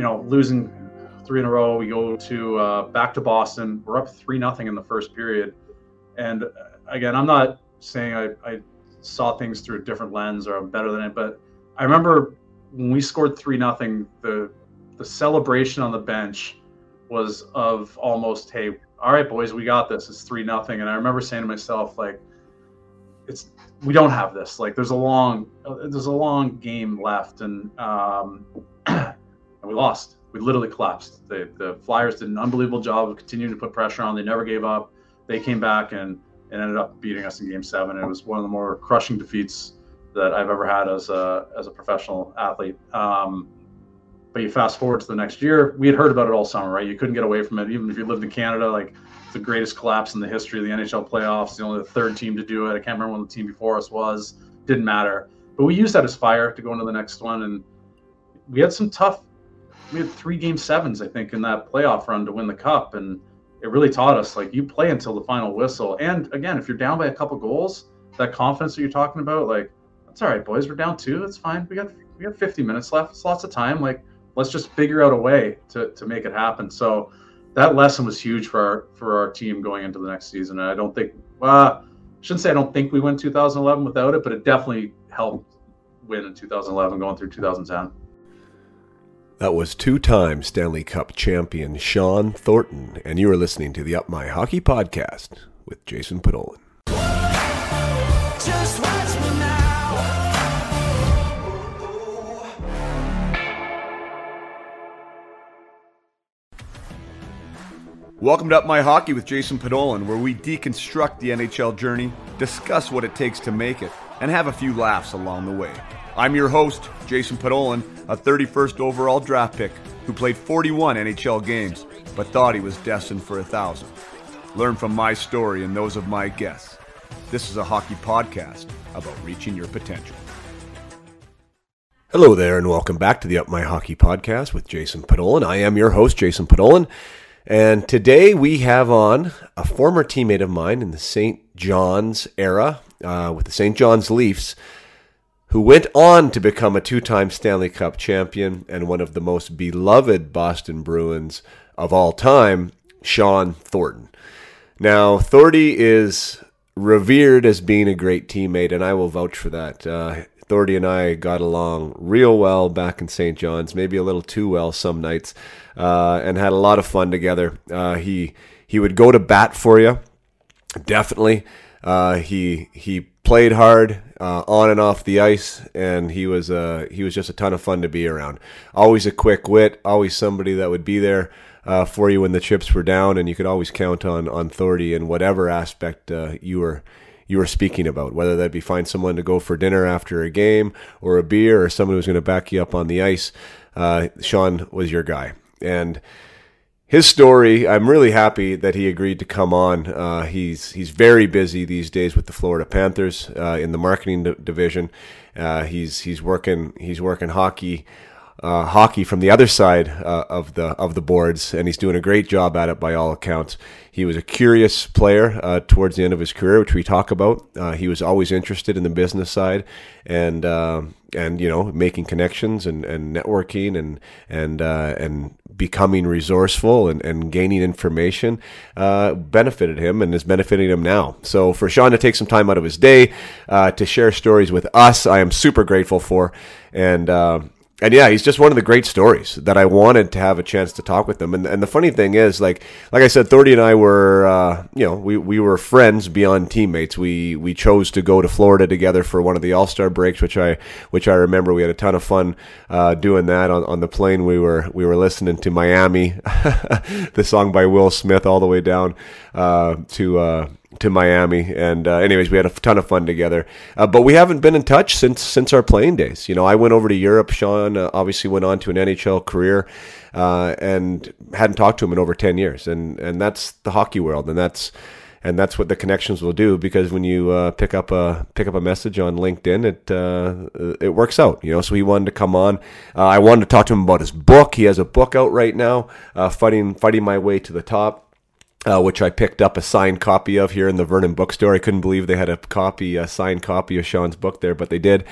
you know, losing three in a row. We go to uh, back to Boston. We're up three nothing in the first period, and uh, again, I'm not saying I, I saw things through a different lens or I'm better than it, but I remember when we scored three nothing, the the celebration on the bench was of almost, hey, all right, boys, we got this. It's three nothing, and I remember saying to myself, like, it's we don't have this. Like, there's a long there's a long game left, and um, we lost. We literally collapsed. The the Flyers did an unbelievable job of continuing to put pressure on. They never gave up. They came back and and ended up beating us in Game Seven. It was one of the more crushing defeats that I've ever had as a as a professional athlete. Um, but you fast forward to the next year, we had heard about it all summer, right? You couldn't get away from it, even if you lived in Canada. Like the greatest collapse in the history of the NHL playoffs. The only the third team to do it. I can't remember when the team before us was. Didn't matter. But we used that as fire to go into the next one, and we had some tough. We had three game sevens, I think, in that playoff run to win the cup, and it really taught us like you play until the final whistle. And again, if you're down by a couple goals, that confidence that you're talking about, like that's all right, boys. We're down two. that's fine. We got we got 50 minutes left. It's lots of time. Like let's just figure out a way to to make it happen. So that lesson was huge for our for our team going into the next season. And I don't think I shouldn't say I don't think we win 2011 without it, but it definitely helped win in 2011 going through 2010. That was two time Stanley Cup champion Shawn Thornton, and you are listening to the Up My Hockey podcast with Jason Podollan. Welcome to Up My Hockey with Jason Podollan, where we deconstruct the NHL journey, discuss what it takes to make it, and have a few laughs along the way. I'm your host, Jason Podollan, a 31st overall draft pick who played 41 NHL games, but thought he was destined for a thousand. Learn from my story and those of my guests. This is a hockey podcast about reaching your potential. Hello there, and welcome back to the Up My Hockey podcast with Jason Podollan. I am your host, Jason Podollan. And today we have on a former teammate of mine in the St. John's era uh, with the St. John's Leafs, who went on to become a two time Stanley Cup champion and one of the most beloved Boston Bruins of all time, Shawn Thornton. Now, Thordy is revered as being a great teammate, and I will vouch for that. Uh, and I got along real well back in St. John's, maybe a little too well some nights, uh, and had a lot of fun together. Uh, he he would go to bat for you, definitely. Uh, he he played hard uh, on and off the ice, and he was uh, he was just a ton of fun to be around. Always a quick wit, always somebody that would be there. Uh, for you when the chips were down, and you could always count on on Thordy in whatever aspect you were you were speaking about, whether that be find someone to go for dinner after a game or a beer or someone who's going to back you up on the ice. Uh, Shawn was your guy. And his story, I'm really happy that he agreed to come on. Uh, he's he's very busy these days with the Florida Panthers uh, in the marketing d- division. Uh, he's he's working he's working hockey uh, hockey from the other side uh, of the of the boards, and he's doing a great job at it by all accounts. He was a curious player uh, towards the end of his career, which we talk about. He was always interested in the business side, and uh, and you know making connections and, and networking and and uh, and becoming resourceful and, and gaining information uh, benefited him and is benefiting him now. So for Shawn to take some time out of his day to share stories with us, I am super grateful for, and and yeah, he's just one of the great stories that I wanted to have a chance to talk with him. And, and the funny thing is, like like I said, Thordy and I were, uh, you know, we, we were friends beyond teammates. We we chose to go to Florida together for one of the All Star breaks, which I which I remember. We had a ton of fun uh, doing that on, on the plane. We were we were listening to Miami, the song by Will Smith, all the way down uh, to uh, to Miami. And uh, anyways, we had a ton of fun together. Uh, but we haven't been in touch since since our playing days. You know, I went over to Europe. Shawn uh, obviously went on to an NHL career, uh, and hadn't talked to him in over ten years. And and that's the hockey world, and that's. And that's what the connections will do because when you uh, pick up a pick up a message on LinkedIn, it uh, it works out. You know, so he wanted to come on. I wanted to talk to him about his book. He has a book out right now, fighting fighting my way to the top uh, which I picked up a signed copy of here in the Vernon bookstore. I couldn't believe they had a copy, a signed copy of Shawn's book there, but they did,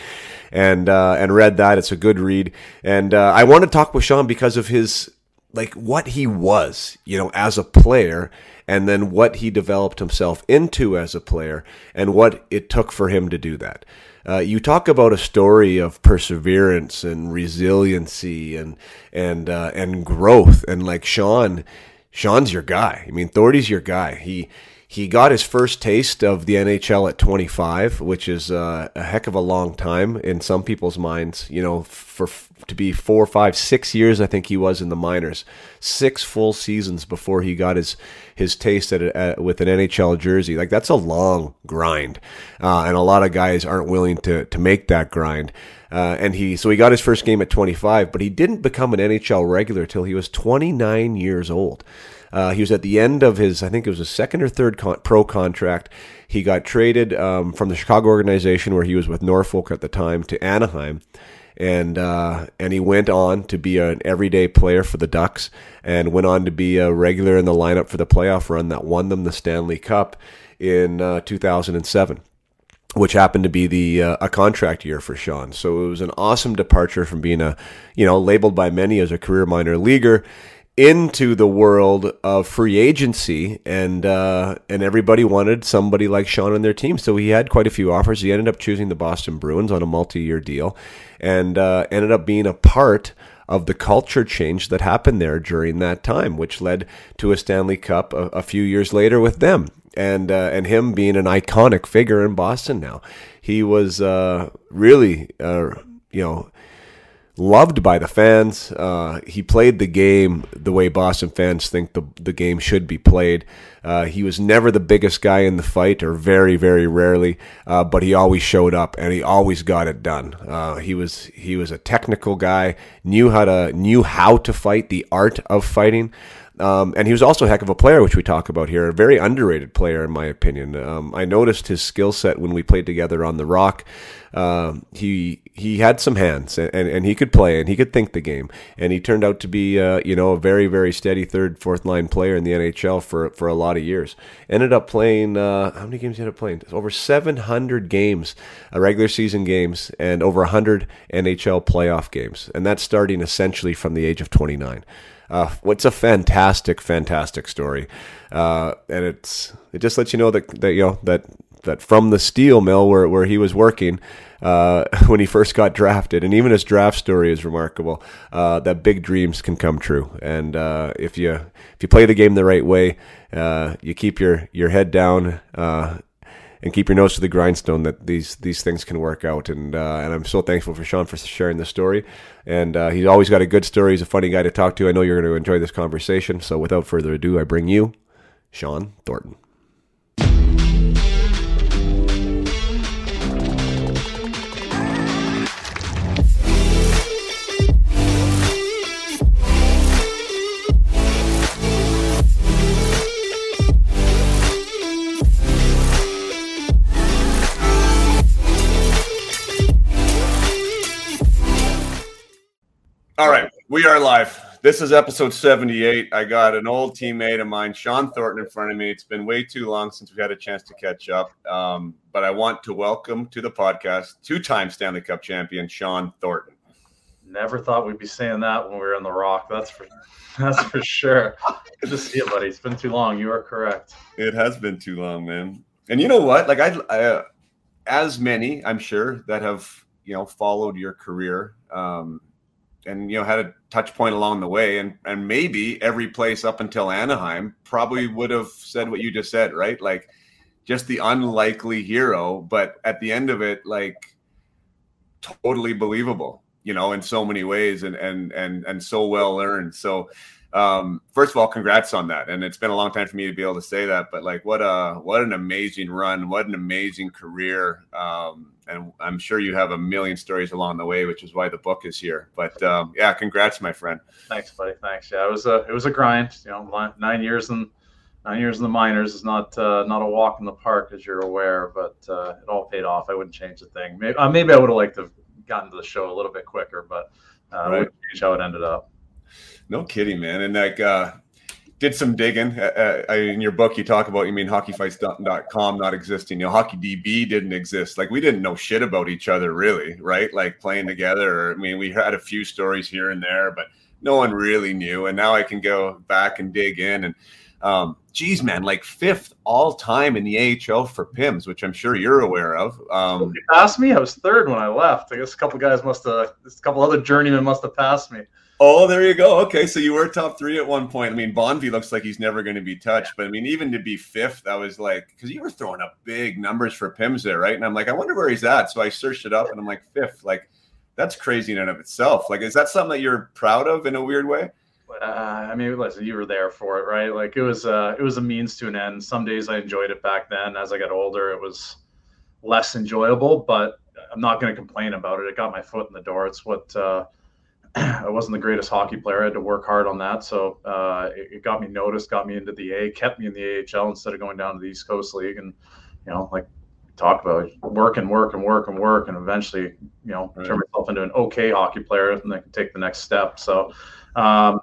and uh, and read that. It's a good read, and uh, I want to talk with Shawn because of his like what he was, you know, as a player, and then what he developed himself into as a player, and what it took for him to do that. Uh, you talk about a story of perseverance and resiliency and and uh, and growth, and like Shawn Shawn's your guy. I mean, Thordy's your guy. He he got his first taste of the NHL at 25, which is uh, a heck of a long time in some people's minds. You know, for to be four, five, six years, I think he was in the minors, six full seasons before he got his his taste at, at with an NHL jersey. Like that's a long grind, uh, and a lot of guys aren't willing to to make that grind. Uh, and he so he got his first game at 25, but he didn't become an NHL regular till he was 29 years old. Uh, he was at the end of his, I think it was a second or third con- pro contract. He got traded um, from the Chicago organization where he was with Norfolk at the time to Anaheim, and uh, and he went on to be an everyday player for the Ducks, and went on to be a regular in the lineup for the playoff run that won them the Stanley Cup in uh, 2007 which happened to be the uh, a contract year for Shawn. So it was an awesome departure from being a, you know, labeled by many as a career minor leaguer into the world of free agency, and uh, and everybody wanted somebody like Shawn on their team. So he had quite a few offers. He ended up choosing the Boston Bruins on a multi-year deal, and uh, ended up being a part of the culture change that happened there during that time, which led to a Stanley Cup a, a few years later with them and uh, and him being an iconic figure in Boston now. He was uh, really, uh, you know, loved by the fans. Uh, he played the game the way Boston fans think the the game should be played. Uh, he was never the biggest guy in the fight, or very, very rarely, uh, but he always showed up and he always got it done. he was he was a technical guy, knew how to knew how to fight, the art of fighting. Um, and he was also a heck of a player, which we talk about here. A very underrated player, in my opinion. Um, I noticed his skill set when we played together on the Rock. Uh, he he had some hands, and, and, he could play, and he could think the game, and he turned out to be uh, you know a very very steady third fourth line player in the NHL for for a lot of years. Ended up playing uh, how many games he ended up playing? Over 700 games, uh, regular season games, and over 100 NHL playoff games, and that's starting essentially from the age of 29. Uh, what's a fantastic, fantastic story, uh, and it's it just lets you know that that you know that that from the steel mill where where he was working uh, when he first got drafted, and even his draft story is remarkable. Uh, that big dreams can come true, and uh, if you if you play the game the right way, uh, you keep your your head down and keep your nose to the grindstone that these these things can work out. And uh, and I'm so thankful for Shawn for sharing this story. And uh, he's always got a good story. He's a funny guy to talk to. I know you're going to enjoy this conversation. So without further ado, I bring you Shawn Thornton. All right, we are live. This is episode 78. I got an old teammate of mine, Shawn Thornton, in front of me. It's been way too long since we had a chance to catch up. Um, but I want to welcome to the podcast two time Stanley Cup champion, Shawn Thornton. Never thought we'd be saying that when we were in the Rock. That's for that's for sure. Good to see you, buddy. It's been too long. You are correct. It has been too long, man. And you know what? Like I, I uh, as many, I'm sure that have you know followed your career. Um, and you know had a touch point along the way. And and maybe every place up until Anaheim probably would have said what you just said right? Like just the unlikely hero but at the end of it like totally believable you know in so many ways and and and and so well earned. So um first of all congrats on that. And it's been a long time for me to be able to say that but like what a what an amazing run what an amazing career. Um and I'm sure you have a million stories along the way, which is why the book is here. But um, yeah, congrats, my friend. Thanks, buddy. Thanks. Yeah, it was a it was a grind. You know, nine years in nine years in the minors is not uh, not a walk in the park, as you're aware. But uh, it all paid off. I wouldn't change a thing. Maybe, uh, maybe I would have liked to have gotten to the show a little bit quicker, but uh, right. I wouldn't change how it ended up. No kidding, man. And like, uh, did some digging. Uh, uh, in your book, you talk about you mean hockeyfights.com not existing. You know, hockey DB didn't exist. Like we didn't know shit about each other, really, right? Like playing together. I mean, we had a few stories here and there, but no one really knew. And now I can go back and dig in and. Um, geez, man, like fifth all time in the AHL for Pims, which I'm sure you're aware of. Um, you passed me. I was third when I left. I guess a couple guys must have, a couple other journeymen must have passed me. Oh, there you go. Okay, so you were top three at one point. I mean, Bonvie looks like he's never going to be touched, but I mean, even to be fifth, I was like, because you were throwing up big numbers for Pims there, right? And I'm like, I wonder where he's at. So I searched it up, and I'm like, fifth. Like, that's crazy in and of itself. Like, is that something that you're proud of in a weird way? Uh, I mean, listen, you were there for it, right? Like, it was, uh, it was a means to an end. Some days I enjoyed it back then. As I got older, it was less enjoyable, but I'm not going to complain about it. It got my foot in the door. It's what. Uh, I wasn't the greatest hockey player. I had to work hard on that. So uh, it, it, got me noticed, got me into the A, kept me in the AHL instead of going down to the East Coast League. And, you know, like talk about work and work and work and work and eventually, you know, right. turn myself into an okay hockey player and then take the next step. So um,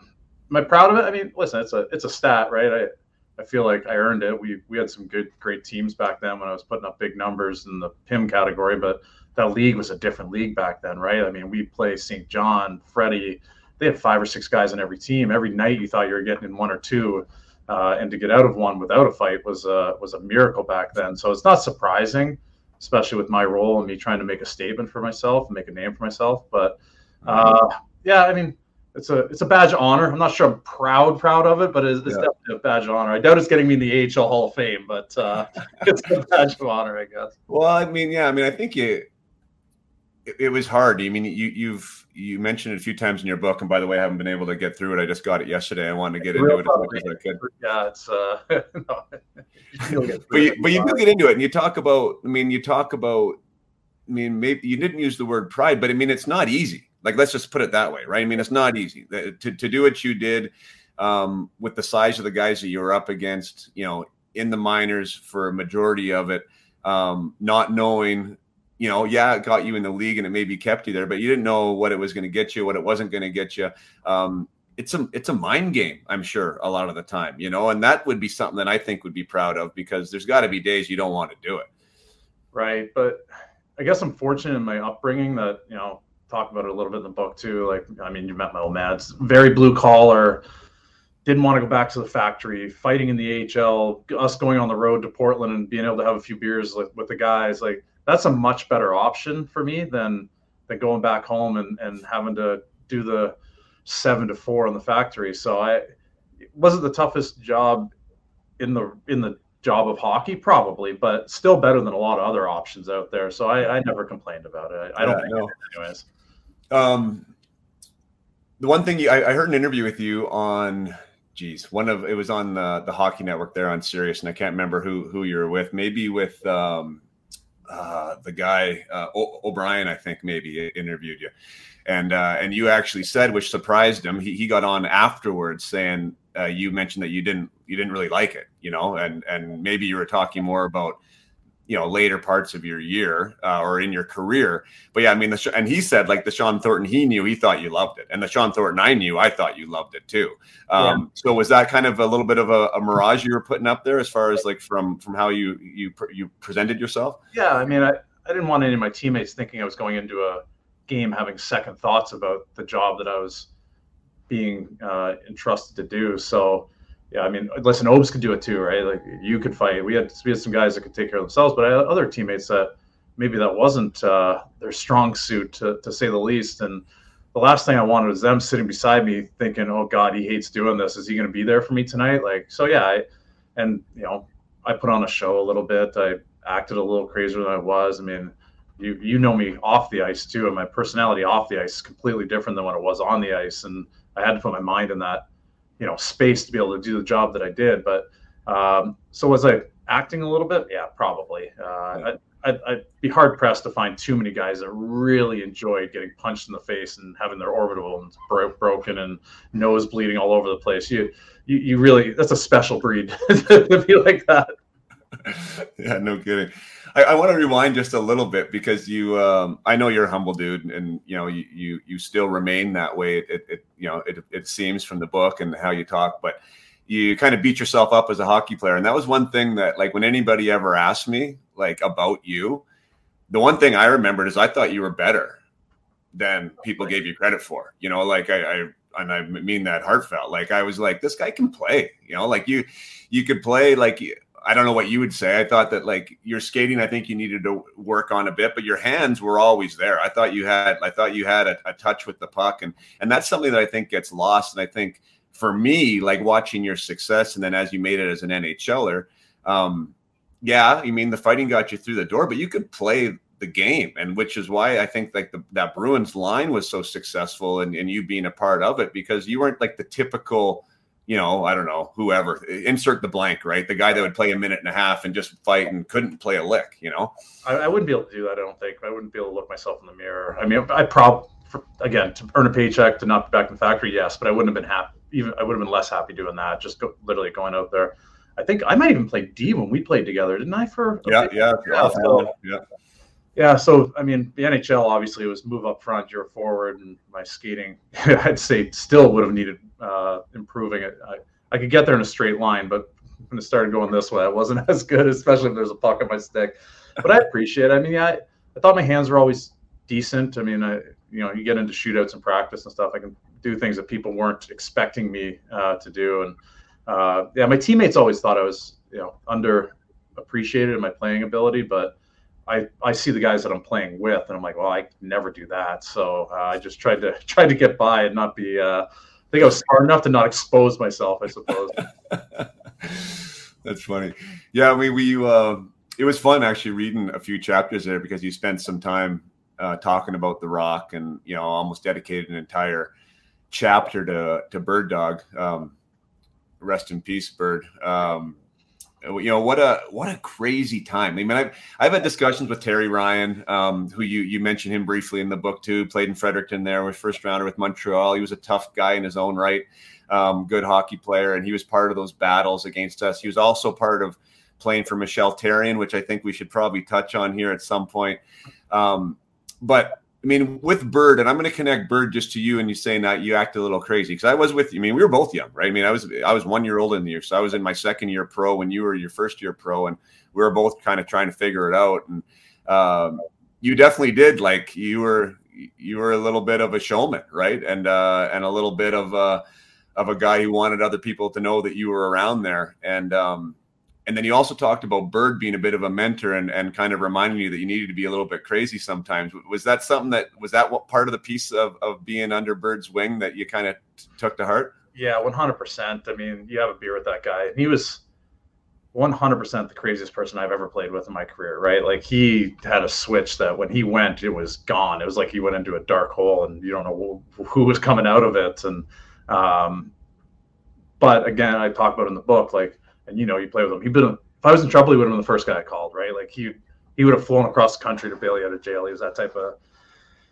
am I proud of it? I mean, listen, it's a, it's a stat, right? I, I feel like I earned it. We, we had some good, great teams back then when I was putting up big numbers in the PIM category, but that league was a different league back then, right? I mean, we play St. John, Freddie. They had five or six guys on every team. Every night, you thought you were getting in one or two, uh, and to get out of one without a fight was a was a miracle back then. So it's not surprising, especially with my role and me trying to make a statement for myself and make a name for myself. But uh, yeah, I mean, it's a it's a badge of honor. I'm not sure I'm proud proud of it, but it's, it's yeah. definitely a badge of honor. I doubt it's getting me in the AHL Hall of Fame, but uh, it's a badge of honor, I guess. Well, I mean, yeah, I mean, I think you it, it, was hard. I mean, you you've you mentioned it a few times in your book, and by the way, I haven't been able to get through it. I just got it yesterday. I wanted to get into it as much as I could. Yeah, it's uh, no. but you, but you do get into it, and you talk about. I mean, you talk about. I mean, maybe you didn't use the word pride, but I mean, it's not easy. Like, let's just put it that way, right? I mean, it's not easy to to do what you did um, with the size of the guys that you were up against. You know, in the minors for a majority of it, um, not knowing you know, yeah, it got you in the league and it maybe kept you there, but you didn't know what it was going to get you, what it wasn't going to get you. Um, it's a it's a mind game, I'm sure, a lot of the time, you know, and that would be something that I think would be proud of because there's got to be days you don't want to do it. Right, but I guess I'm fortunate in my upbringing that you know talk about it a little bit in the book too. Like, I mean, you met my old man. Very blue collar. Didn't want to go back to the factory. Fighting in the AHL, us going on the road to Portland and being able to have a few beers with, with the guys, like that's a much better option for me than than going back home and, and having to do the seven to four in the factory. So I it wasn't the toughest job in the in the job of hockey, probably, but still better than a lot of other options out there. So I, I never complained about it. I, I don't yeah, think anyways. Um, the one thing you, I, I heard an interview with you on geez, one of it was on the the hockey network there on Sirius, and I can't remember who who you were with. Maybe with um, uh, the guy uh, o- O'Brien, I think maybe interviewed you, and uh, and you actually said, which surprised him. He, he got on afterwards saying uh, you mentioned that you didn't you didn't really like it, you know, and and maybe you were talking more about you know later parts of your year uh, or in your career. But yeah, I mean, the, and he said like the Shawn Thornton he knew he thought you loved it, and the Shawn Thornton I knew I thought you loved it too. Um, yeah. So was that kind of a little bit of a, a, mirage you were putting up there as far as like from from how you you you presented yourself? Yeah, I mean, I I didn't want any of my teammates thinking I was going into a game having second thoughts about the job that I was being uh, entrusted to do. So yeah, I mean, listen, Obes could do it too, right? Like you could fight. We had we had some guys that could take care of themselves, but I had other teammates that maybe that wasn't uh, their strong suit, to, to say the least. And the last thing I wanted was them sitting beside me, thinking, "Oh God, he hates doing this. Is he going to be there for me tonight?" Like, so yeah, I, and you know, I put on a show a little bit. I acted a little crazier than I was. I mean, you you know me off the ice too, and my personality off the ice is completely different than when it was on the ice, and I had to put my mind in that you know space to be able to do the job that I did. But um, so was I acting a little bit? Yeah, probably. Uh, I'd, I'd, be hard pressed to find too many guys that really enjoyed getting punched in the face and having their orbital bro- broken and nose bleeding all over the place. You, you, you really that's a special breed to be like that. Yeah, no kidding. I, I want to rewind just a little bit because you, um, I know you're a humble dude, and you know you you, you still remain that way. It, it you know it, it seems from the book and how you talk, but you kind of beat yourself up as a hockey player. And that was one thing that, like, when anybody ever asked me, like, about you, the one thing I remembered is I thought you were better than people gave you credit for. You know, like I, I and I mean that heartfelt. Like I was like, this guy can play. You know, like you, you could play. Like I don't know what you would say. I thought that like your skating, I think you needed to work on a bit, but your hands were always there. I thought you had, I thought you had a, a touch with the puck, and and that's something that I think gets lost. And I think for me, like watching your success, and then as you made it as an NHLer, um, yeah, you mean the fighting got you through the door, but you could play the game, and which is why I think like the, that Bruins line was so successful, and, and you being a part of it because you weren't like the typical, you know, I don't know, whoever insert the blank, right? The guy that would play a minute and a half and just fight and couldn't play a lick, you know. I, I wouldn't be able to do that. I don't think I wouldn't be able to look myself in the mirror. I mean, I probably again to earn a paycheck to not be back in the factory, yes, but I wouldn't have been happy. Even I would have been less happy doing that. Just go, literally going out there. I think I might even play D when we played together, didn't I? For yeah, yeah, yeah, yeah. Yeah, so I mean, the NHL obviously was move up front, you're forward, and my skating, I'd say, still would have needed uh, improving. It, I, I could get there in a straight line, but when it started going this way, I wasn't as good, especially if there's a puck on my stick. But I appreciate it. I mean, I, I thought my hands were always decent. I mean, I you know, you get into shootouts and practice and stuff. I can do things that people weren't expecting me uh, to do, and uh, yeah, my teammates always thought I was you know underappreciated in my playing ability, but I, I see the guys that I'm playing with, and I'm like, well, I never do that. So uh, I just tried to tried to get by and not be. Uh, I think I was smart enough to not expose myself. I suppose. That's funny. Yeah, we we uh, it was fun actually reading a few chapters there because you spent some time uh, talking about the Rock and you know almost dedicated an entire chapter to to Bird Dog. Um, rest in peace, Bird. Um, you know what a what a crazy time. I mean, I've I've had discussions with Terry Ryan, um, who you you mentioned him briefly in the book too. Played in Fredericton there, was first rounder with Montreal. He was a tough guy in his own right, um, good hockey player, and he was part of those battles against us. He was also part of playing for Michel Therrien, which I think we should probably touch on here at some point. Um, but I mean, with Bird, and I'm going to connect Bird just to you, and you saying that you act a little crazy because I was with you. I mean, we were both young, right? I mean, I was I was one year old in the year, so I was in my second year pro when you were your first year pro, and we were both kind of trying to figure it out. And um, you definitely did like you were you were a little bit of a showman, right? And uh, and a little bit of a of a guy who wanted other people to know that you were around there, and um, and then you also talked about Bird being a bit of a mentor and, and kind of reminding you that you needed to be a little bit crazy sometimes. Was that something that was that what part of the piece of, of being under Bird's wing that you kind of t- took to heart? Yeah, 100%. I mean, you have a beer with that guy. And he was 100% the craziest person I've ever played with in my career, right? Like he had a switch that when he went, it was gone. It was like he went into a dark hole and you don't know who, who was coming out of it. And, um, but again, I talk about in the book, like, and you know, you play with him. He'd been if I was in trouble, he would have been the first guy I called, right? Like he he would have flown across the country to bail you out of jail. He was that type of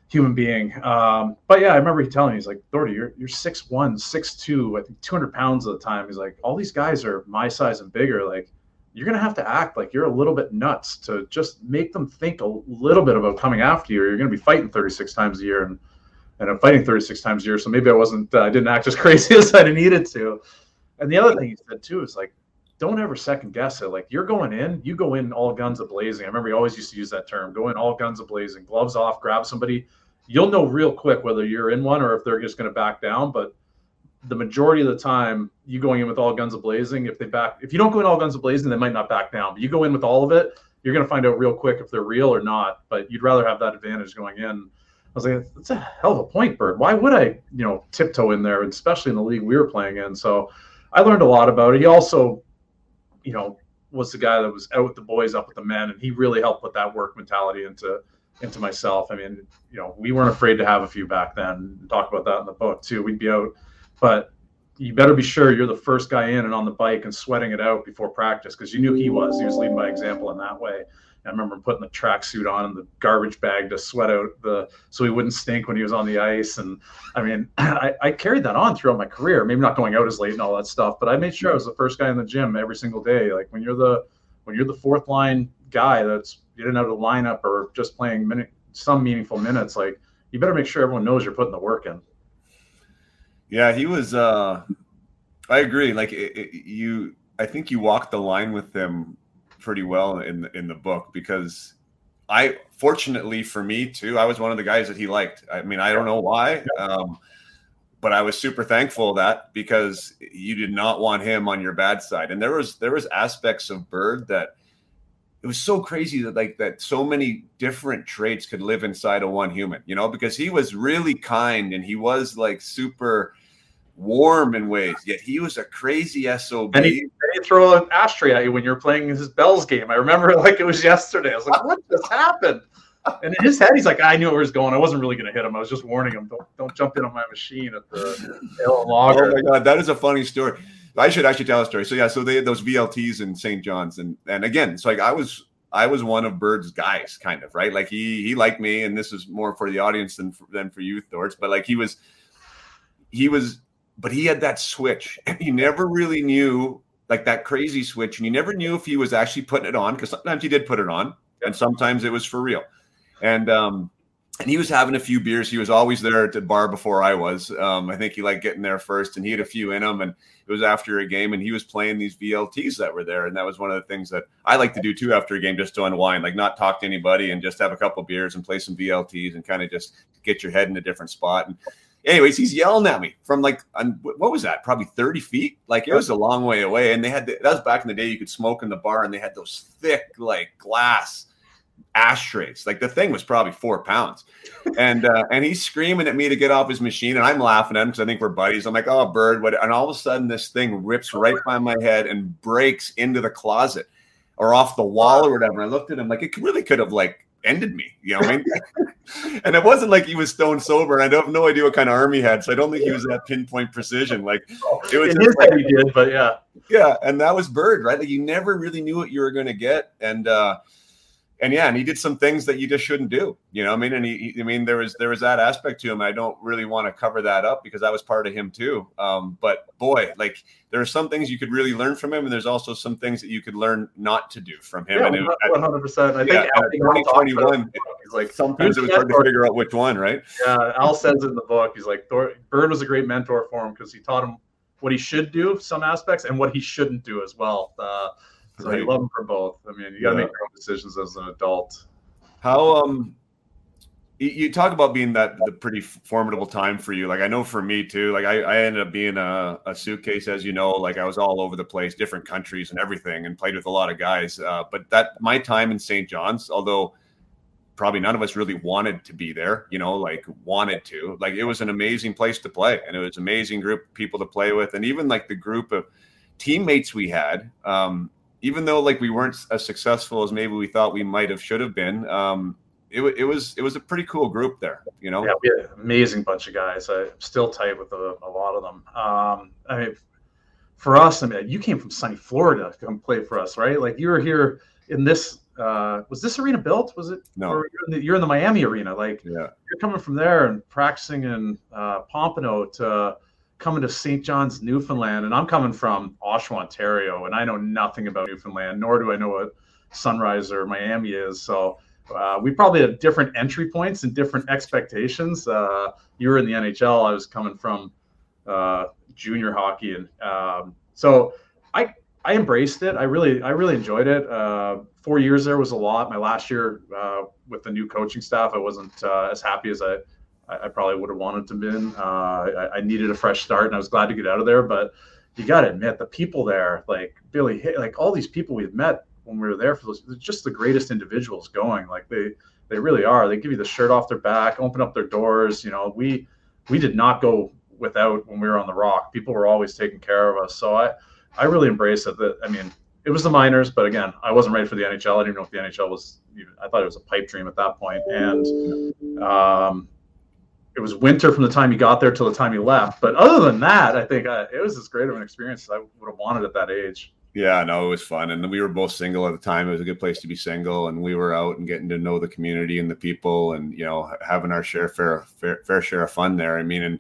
human being. Um, but yeah, I remember he telling me, he's like, Doherty, you're you're six one, six two, I think two hundred pounds at the time. He's like, all these guys are my size and bigger. Like you're gonna have to act like you're a little bit nuts to just make them think a little bit about coming after you, you're gonna be fighting 36 times a year and and I'm fighting 36 times a year. So maybe I wasn't, uh, I didn't act as crazy as I needed to. And the other thing he said too is like, don't ever second guess it. Like you're going in, you go in all guns a blazing. I remember you always used to use that term, go in all guns a blazing, gloves off, grab somebody. You'll know real quick whether you're in one or if they're just going to back down. But the majority of the time, you going in with all guns a blazing, if they back, if you don't go in all guns a blazing, they might not back down. But you go in with all of it, you're going to find out real quick if they're real or not. But you'd rather have that advantage going in. I was like, that's a hell of a point, Bird. Why would I, you know, tiptoe in there, especially in the league we were playing in? So I learned a lot about it. He also you know, was the guy that was out with the boys, up with the men, and he really helped put that work mentality into into myself. I mean, you know, we weren't afraid to have a few back then. Talk about that in the book too. We'd be out, but you better be sure you're the first guy in and on the bike and sweating it out before practice because you knew he was. He was leading by example in that way. I remember putting the tracksuit on and the garbage bag to sweat out the so he wouldn't stink when he was on the ice. And I mean, I, I, carried that on throughout my career. Maybe not going out as late and all that stuff, but I made sure I was the first guy in the gym every single day. Like when you're the when you're the fourth line guy that's getting out of the lineup or just playing minute, some meaningful minutes, like you better make sure everyone knows you're putting the work in. Yeah, he was. uh I agree. Like it, it, you, I think you walked the line with him pretty well in the, in the book because I, fortunately for me too, I was one of the guys that he liked. I mean, I don't know why, um, but I was super thankful that because you did not want him on your bad side, and there was there was aspects of Bird that it was so crazy that like that so many different traits could live inside of one human, you know, because he was really kind and he was like super warm in ways, yet he was a crazy SOB. And he, he throw an ashtray at you when you're playing his Bells game. I remember like it was yesterday. I was like, what just happened? And in his head, he's like, I knew where he was going. I wasn't really going to hit him. I was just warning him, don't, don't jump in on my machine at the logger. Oh my God, that is a funny story. I should actually tell a story. So yeah, so they had those VLTs in St. John's, and and again, it's like I was I was one of Bird's guys, kind of right. Like he he liked me, and this is more for the audience than for, than for you, Thorts. But like he was, he was but he had that switch and you never really knew like that crazy switch and you never knew if he was actually putting it on because sometimes he did put it on and sometimes it was for real. And um and he was having a few beers. He was always there at the bar before i was. Um i think he liked getting there first and he had a few in him and it was after a game and he was playing these vlts that were there and that was one of the things that i like to do too after a game just to unwind like not talk to anybody and just have a couple beers and play some vlts and kind of just get your head in a different spot and anyways, he's yelling at me from like, what was that? Probably 30 feet. Like it was a long way away. And they had, the, that was back in the day, you could smoke in the bar and they had those thick, like glass ashtrays. Like the thing was probably four pounds. And, uh, and he's screaming at me to get off his machine. And I'm laughing at him because I think we're buddies. I'm like, oh, bird. What? And all of a sudden, this thing rips right by my head and breaks into the closet or off the wall or whatever. I looked at him like it really could have like ended me. You know, I mean, and it wasn't like he was stone sober. And I don't have no idea what kind of arm he had, so I don't think he was that pinpoint precision. Like it was. Like, he did, but yeah, yeah, and that was Bird, right? Like you never really knew what you were going to get, and uh, and yeah, and he did some things that you just shouldn't do. You know, I mean, and he, I mean, there was there was that aspect to him. I don't really want to cover that up because that was part of him too. Um, but boy, like there are some things you could really learn from him, and there's also some things that you could learn not to do from him. Yeah, one hundred percent. I think twenty twenty one, like sometimes it was hard to figure out which one, right? Yeah, Al says in the book, he's like Bird was a great mentor for him because he taught him what he should do some aspects and what he shouldn't do as well. Uh, so right. you love them for both. I mean, you got to yeah. make your own decisions as an adult. How um, you talk about being that the pretty formidable time for you. Like I know for me too. Like I, I ended up being a, a, suitcase, as you know. Like I was all over the place, different countries and everything, and played with a lot of guys. Uh, but that my time in St. John's, although probably none of us really wanted to be there, you know, like wanted to. Like it was an amazing place to play, and it was an amazing group of people to play with, and even like the group of teammates we had. Um, even though like we weren't as successful as maybe we thought we might have should have been um, it, it was it was a pretty cool group there you know? Yeah we had an amazing bunch of guys. I'm still tight with a, a lot of them. Um, i mean for us i mean you came from sunny florida to come play for us right? Like you were here in this uh, was this arena built? Was it? No. You're in, the, you're in the miami arena like yeah. you're coming from there and practicing in uh, pompano to coming to St. John's, Newfoundland, and I'm coming from Oshawa, Ontario, and I know nothing about Newfoundland, nor do I know what Sunrise or Miami is. So uh, we probably had different entry points and different expectations. Uh, you were in the NHL. I was coming from uh, junior hockey, and um, so I I embraced it. I really I really enjoyed it. Uh, four years there was a lot. My last year uh, with the new coaching staff, I wasn't uh, as happy as I I, probably would have wanted to been. Uh, I, I, needed a fresh start, and I was glad to get out of there. But you got to admit, the people there, like Billy, like all these people we've met when we were there for those, just the greatest individuals going. Like they, they really are. They give you the shirt off their back, open up their doors. You know, we, we did not go without when we were on the rock. People were always taking care of us. So I, I really embrace it. That I mean, it was the minors, but again, I wasn't ready for the NHL. I didn't know if the NHL was. Even, I thought it was a pipe dream at that point, and um, it was winter from the time you got there till the time you left. But other than that, I think uh, it was as great of an experience as I would have wanted at that age. Yeah, no, it was fun, and we were both single at the time. It was a good place to be single, and we were out and getting to know the community and the people, and you know, having our share fair fair, fair share of fun there. I mean, and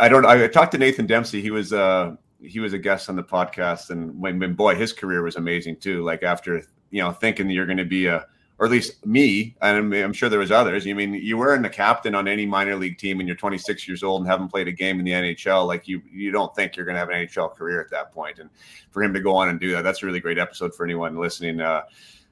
I don't. I talked to Nathan Dempsey. He was uh he was a guest on the podcast, and when, when boy, his career was amazing too. Like after you know thinking you're going to be a or at least me, and I'm sure there was others. I mean, you weren't a captain on any minor league team, and you're 26 years old and haven't played a game in the NHL. Like you, you don't think you're going to have an NHL career at that point. And for him to go on and do that, that's a really great episode for anyone listening. Uh,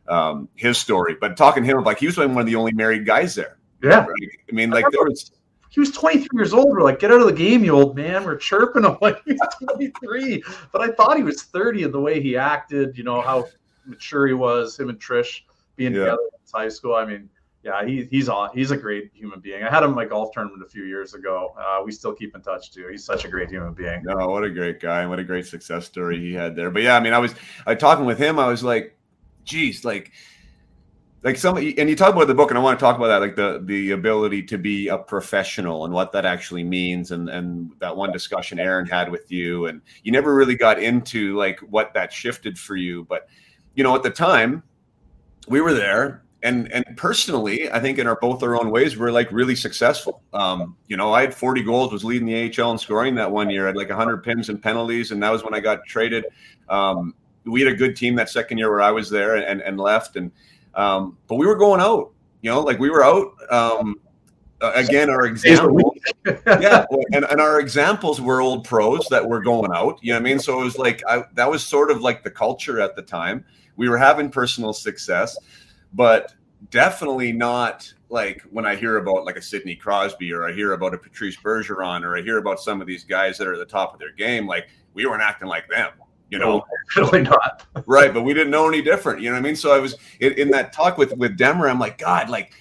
um, his story, but talking to him, like he was one of the only married guys there. Yeah, right? I mean, like there was. He was 23 years old. We're like, get out of the game, you old man. We're chirping him like he's 23. But I thought he was 30 in the way he acted, you know, how mature he was, him and Trish being yeah. together in high school. I mean, yeah, he, he's on. He's a great human being. I had him at my golf tournament a few years ago. Uh, we still keep in touch too. He's such a great human being. No, what a great guy and what a great success story he had there. But yeah, I mean, I was I talking with him. I was like, geez, like like some and you talk about the book and i want to talk about that like the the ability to be a professional and what that actually means and and that one discussion Erin had with you and you never really got into like what that shifted for you but you know at the time we were there and and personally i think in our both our own ways we're like really successful. Um, you know i had 40 goals was leading the ahl in scoring that one year. I had like 100 pins and penalties and that was when i got traded. Um, we had a good team that second year where i was there and, and left and um, but we were going out you know like we were out um, again our example yeah and, and our examples were old pros that were going out you know what i mean? So it was like I, that was sort of like the culture at the time we were having personal success, but definitely not like when I hear about like a Sidney Crosby or I hear about a Patrice Bergeron or I hear about some of these guys that are at the top of their game, like we weren't acting like them, you know, really not right. But we didn't know any different, you know what I mean? So I was in, in that talk with with Demmer. I'm like, God, like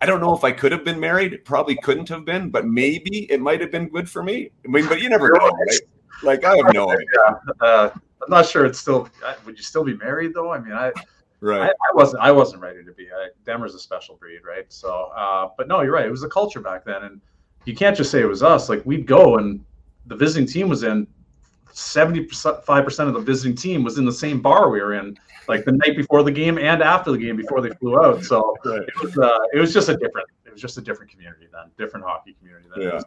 I don't know if I could have been married. Probably couldn't have been, but maybe it might have been good for me. I mean, but you never know, right? Like I have no idea. Uh, I'm not sure it's still. Would you still be married though? I mean, I. Right. I, I wasn't. I wasn't ready to be. I, Demmer's a special breed, right? So, uh, but no, you're right. It was the culture back then, and you can't just say it was us. Like we'd go, and the visiting team was in. Seventy-five percent of the visiting team was in the same bar we were in, like the night before the game and after the game before they flew out. So right. it, was, uh, it was just a different. It was just a different community then, different hockey community then. Yeah.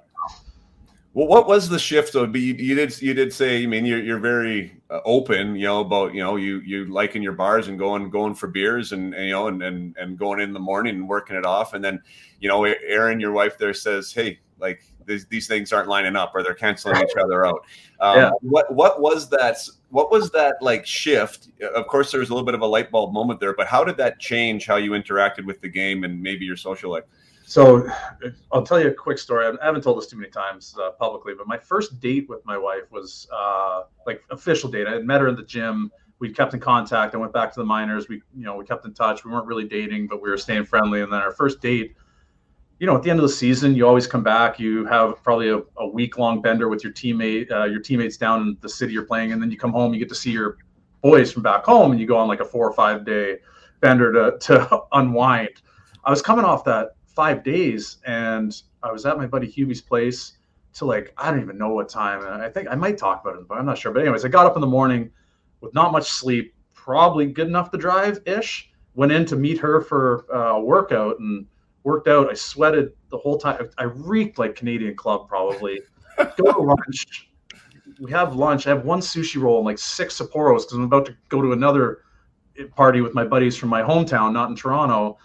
Well, what was the shift though? But you, you did you did say, I mean, you're you're very uh, open, you know, about you know you you liking your bars and going going for beers and, and you know and, and and going in the morning and working it off, and then you know, Erin, your wife there says, hey, like these, these things aren't lining up or they're canceling each other out. Um, yeah. What what was that? What was that like shift? Of course, there was a little bit of a light bulb moment there, but how did that change how you interacted with the game and maybe your social life? So I'll tell you a quick story. I haven't told this too many times uh, publicly, but my first date with my wife was uh, like official date. I had met her in the gym. We kept in contact. I went back to the minors. We, you know, we kept in touch. We weren't really dating, but we were staying friendly. And then our first date, you know, at the end of the season, you always come back. You have probably a, a week long bender with your teammate, uh, your teammates down in the city you're playing, and then you come home. You get to see your boys from back home, and you go on like a four or five day bender to to unwind. I was coming off that five days, and I was at my buddy Hubie's place to like I don't even know what time. And I think I might talk about it, but I'm not sure. But anyways, I got up in the morning with not much sleep, probably good enough to drive ish. Went in to meet her for uh, a workout and worked out. I sweated the whole time. I reeked like Canadian Club probably. go to lunch. We have lunch. I have one sushi roll and like six Sapporos because I'm about to go to another party with my buddies from my hometown, not in Toronto.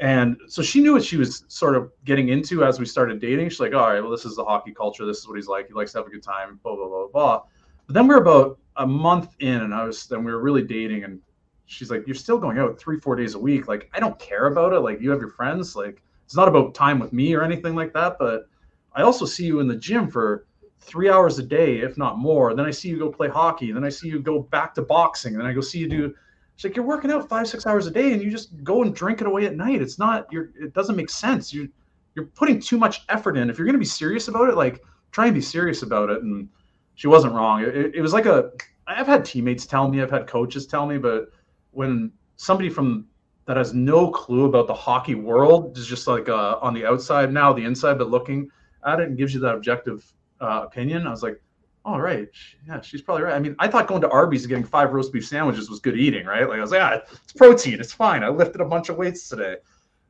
And so she knew what she was sort of getting into as we started dating. She's like, all right, well, this is the hockey culture. This is what he's like. He likes to have a good time, blah, blah, blah, blah. But then we're about a month in and I was, then we were really dating. And she's like, you're still going out three, four days a week. Like, I don't care about it. Like, you have your friends. Like, it's not about time with me or anything like that. But I also see you in the gym for three hours a day, if not more. Then I see you go play hockey. Then I see you go back to boxing. Then I go see you do it's like you're working out five, six hours a day and you just go and drink it away at night. It's not you're it doesn't make sense. You you're putting too much effort in. If you're gonna be serious about it, like try and be serious about it. And she wasn't wrong. It, it was like a I've had teammates tell me, I've had coaches tell me, but when somebody from that has no clue about the hockey world is just like uh, on the outside now, the inside, but looking at it and gives you that objective uh, opinion. I was like, all right, yeah, she's probably right. I mean, I thought going to Arby's and getting five roast beef sandwiches was good eating, right? Like I was like, yeah, it's protein, it's fine. I lifted a bunch of weights today,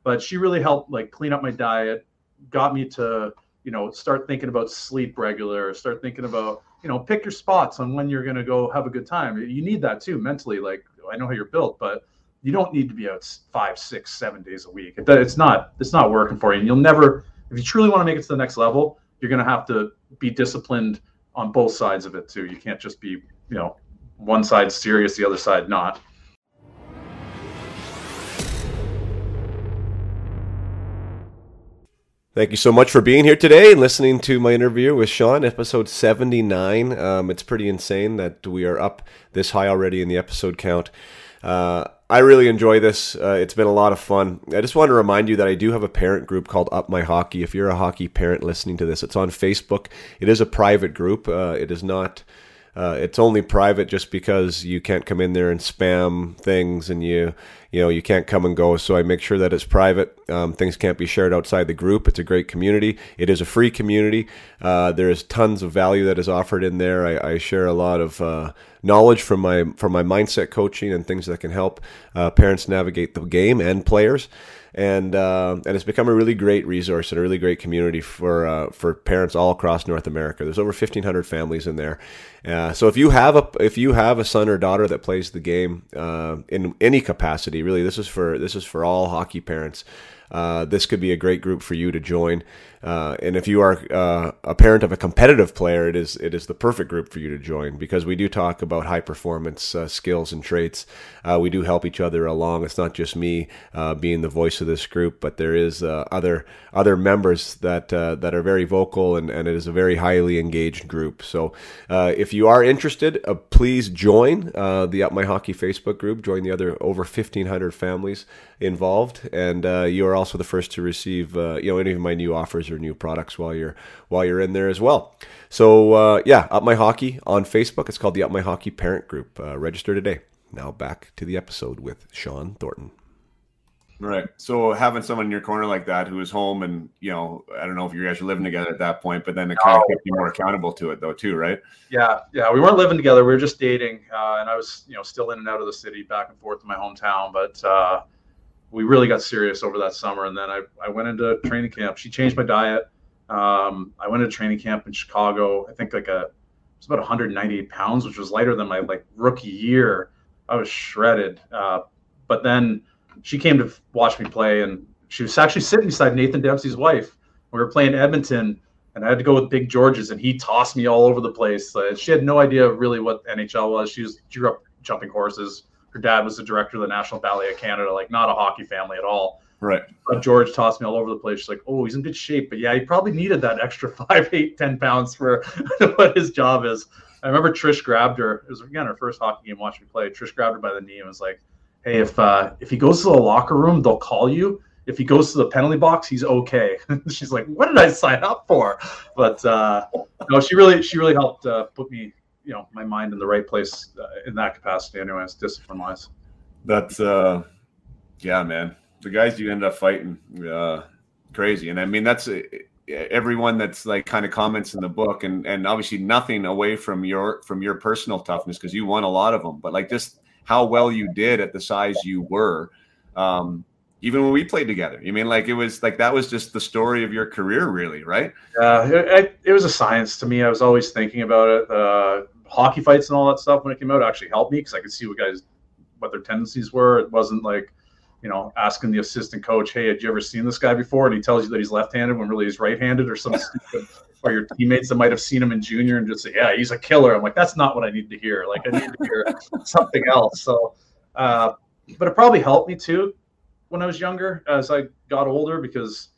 but she really helped like clean up my diet, got me to you know start thinking about sleep regular, start thinking about you know pick your spots on when you're gonna go have a good time. You need that too mentally. Like I know how you're built, but you don't need to be out five, six, seven days a week. It, it's not it's not working for you, and you'll never if you truly want to make it to the next level, you're to have to be disciplined on both sides of it too. You can't just be you know one side serious, the other side not. Thank you so much for being here today and listening to my interview with Shawn, episode 79. Um, it's pretty insane that we are up this high already in the episode count. Uh, I really enjoy this. Uh, it's been a lot of fun. I just want to remind you that I do have a parent group called Up My Hockey. If you're a hockey parent listening to this, it's on Facebook. It is a private group. Uh, it is not uh, it's only private just because you can't come in there and spam things and you you know you can't come and go. So i make sure that it's private. Um, things can't be shared outside the group. It's a great community. It is a free community. Uh, there is tons of value that is offered in there. I, I share a lot of uh, knowledge from my from my mindset coaching and things that can help uh, parents navigate the game and players and uh, and it's become a really great resource and a really great community for uh, for parents all across North America. There's over 1,500 families in there. Uh, so if you have a if you have a son or daughter that plays the game uh, in any capacity, really, this is for this is for all hockey parents. Uh, this could be a great group for you to join. Uh, and if you are uh, a parent of a competitive player, it is it is the perfect group for you to join because we do talk about high performance uh, skills and traits. Uh, we do help each other along. It's not just me uh, being the voice of this group, but there is other other members that that are very vocal, and, and it is a very highly engaged group. So if you are interested, please join the Up My Hockey Facebook group. Join the other over fifteen hundred families involved, and you are also the first to receive you know any of my new offers or new products while you're while you're in there as well. So uh, yeah, Up My Hockey on Facebook. It's called the Up My Hockey Parent Group. Uh, register today. Now back to the episode with Shawn Thornton. Right. So having someone in your corner like that who is home and, you know, I don't know if you guys are living together at that point, but then it kind of kept you more accountable to it though, too, right? Yeah. Yeah. We weren't living together. We were just dating. Uh, and I was, you know, still in and out of the city back and forth to my hometown. But, uh, we really got serious over that summer. And then I, I went into training camp. She changed my diet. Um, I went to training camp in Chicago. I think like a, it was about 198 pounds, which was lighter than my like rookie year. I was shredded. Uh, but then she came to watch me play and she was actually sitting beside Nathan Dempsey's wife. We were playing Edmonton and I had to go with Big George's and he tossed me all over the place. Uh, she had no idea really what NHL was. She was, she grew up jumping horses her dad was the director of the National Ballet of Canada, like not a hockey family at all. Right. But George tossed me all over the place. She's like, oh, he's in good shape. But yeah, he probably needed that extra five, eight, ten pounds for what his job is. I remember Trish grabbed her. It was again her first hockey game watching me play. Trish grabbed her by the knee and was like, Hey, if uh, if he goes to the locker room, they'll call you. If he goes to the penalty box, he's okay. She's like, What did I sign up for? But uh, no, she really she really helped uh, put me you know my mind in the right place uh, in that capacity anyways discipline wise that's uh yeah man the guys you end up fighting uh crazy and i mean that's uh, everyone that's like kind of comments in the book and and obviously nothing away from your from your personal toughness because you won a lot of them but like just how well you did at the size you were um even when we played together. You mean like it was like that was just the story of your career, really, right? Yeah, it, it, was a science to me. I was always thinking about it. Uh, hockey fights and all that stuff when it came out actually helped me because I could see what guys what their tendencies were. It wasn't like you know asking the assistant coach, "Hey, had you ever seen this guy before?" and he tells you that he's left-handed when really he's right-handed, or some stupid, or your teammates that might have seen him in junior and just say, "Yeah, he's a killer." I'm like, that's not what I need to hear. Like I need to hear something else. So, uh, but it probably helped me too when I was younger as I got older because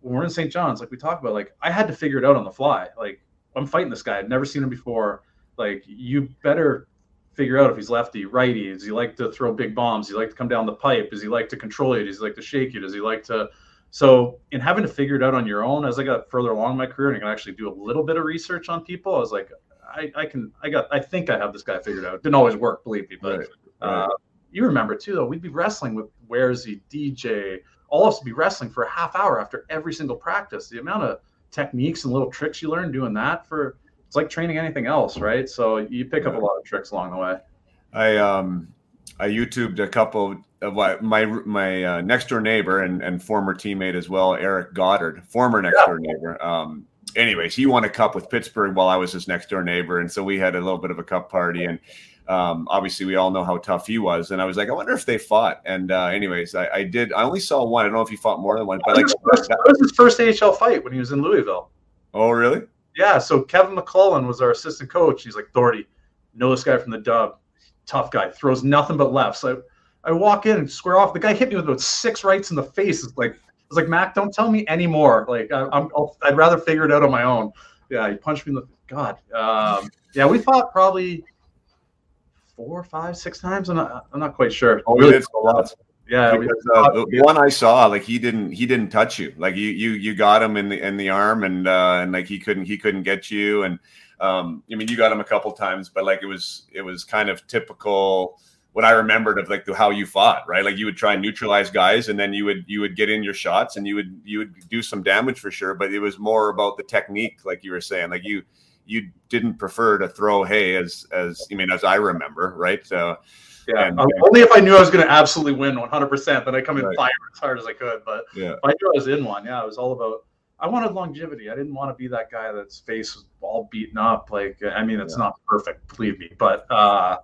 when we're in St. John's, like we talked about, like I had to figure it out on the fly. Like I'm fighting this guy. I'd never seen him before like you better figure out if he's lefty, righty. Does he like to throw big bombs? Does he like to come down the pipe? Does he like to control you? Does he like to shake you? Does he like to? So in having to figure it out on your own, as I got further along in my career and I can actually do a little bit of research on people, I was like, I, I can, I got, I think I have this guy figured out. didn't always work, believe me, but right. Right. Uh, you remember too, though, we'd be wrestling with where's he, DJ, all of us would be wrestling for a half hour after every single practice. The amount of techniques and little tricks you learn doing that for it's like training anything else, right? So you pick up a lot of tricks along the way. I um I YouTubed a couple of my my uh, next door neighbor and, and former teammate as well, Eric Godard, former next door yeah. neighbor. Um, anyways, he won a cup with Pittsburgh while I was his next door neighbor, and so we had a little bit of a cup party. And um, obviously we all know how tough he was, and I was like, I wonder if they fought. And uh, anyways, I, I, did. I only saw one. I don't know if he fought more than one, but like that was his first AHL fight when he was in Louisville. Oh, really? Yeah. So Kevin McClelland was our assistant coach. He's like, Doherty, know this guy from the dub, tough guy, throws nothing but lefts. So I walk in and square off. The guy hit me with about six rights in the face. It's like I was like, Mac, don't tell me anymore. Like I, am I'd rather figure it out on my own. Yeah, he punched me in the God. Um, yeah, we fought probably four, five, six times. I'm not, I'm not quite sure. Oh, really, it's a lot. Yeah, because, uh, the one I saw, like he didn't, he didn't touch you. Like you, you, you got him in the in the arm, and uh, and like he couldn't, he couldn't get you. And um, I mean, you got him a couple times, but like it was, it was kind of typical what I remembered of like the, how you fought, right? Like you would try and neutralize guys, and then you would you would get in your shots, and you would you would do some damage for sure. But it was more about the technique, like you were saying. Like you you didn't prefer to throw hay as as I mean as I remember, right? Uh, yeah, and, only if I knew I was going to absolutely win 100. percent Then I come in right. fire as hard as I could. But yeah, I knew I was in one. Yeah, it was all about. I wanted longevity. I didn't want to be that guy that's face was all beaten up. Like I mean, it's yeah. not perfect, believe me. But uh,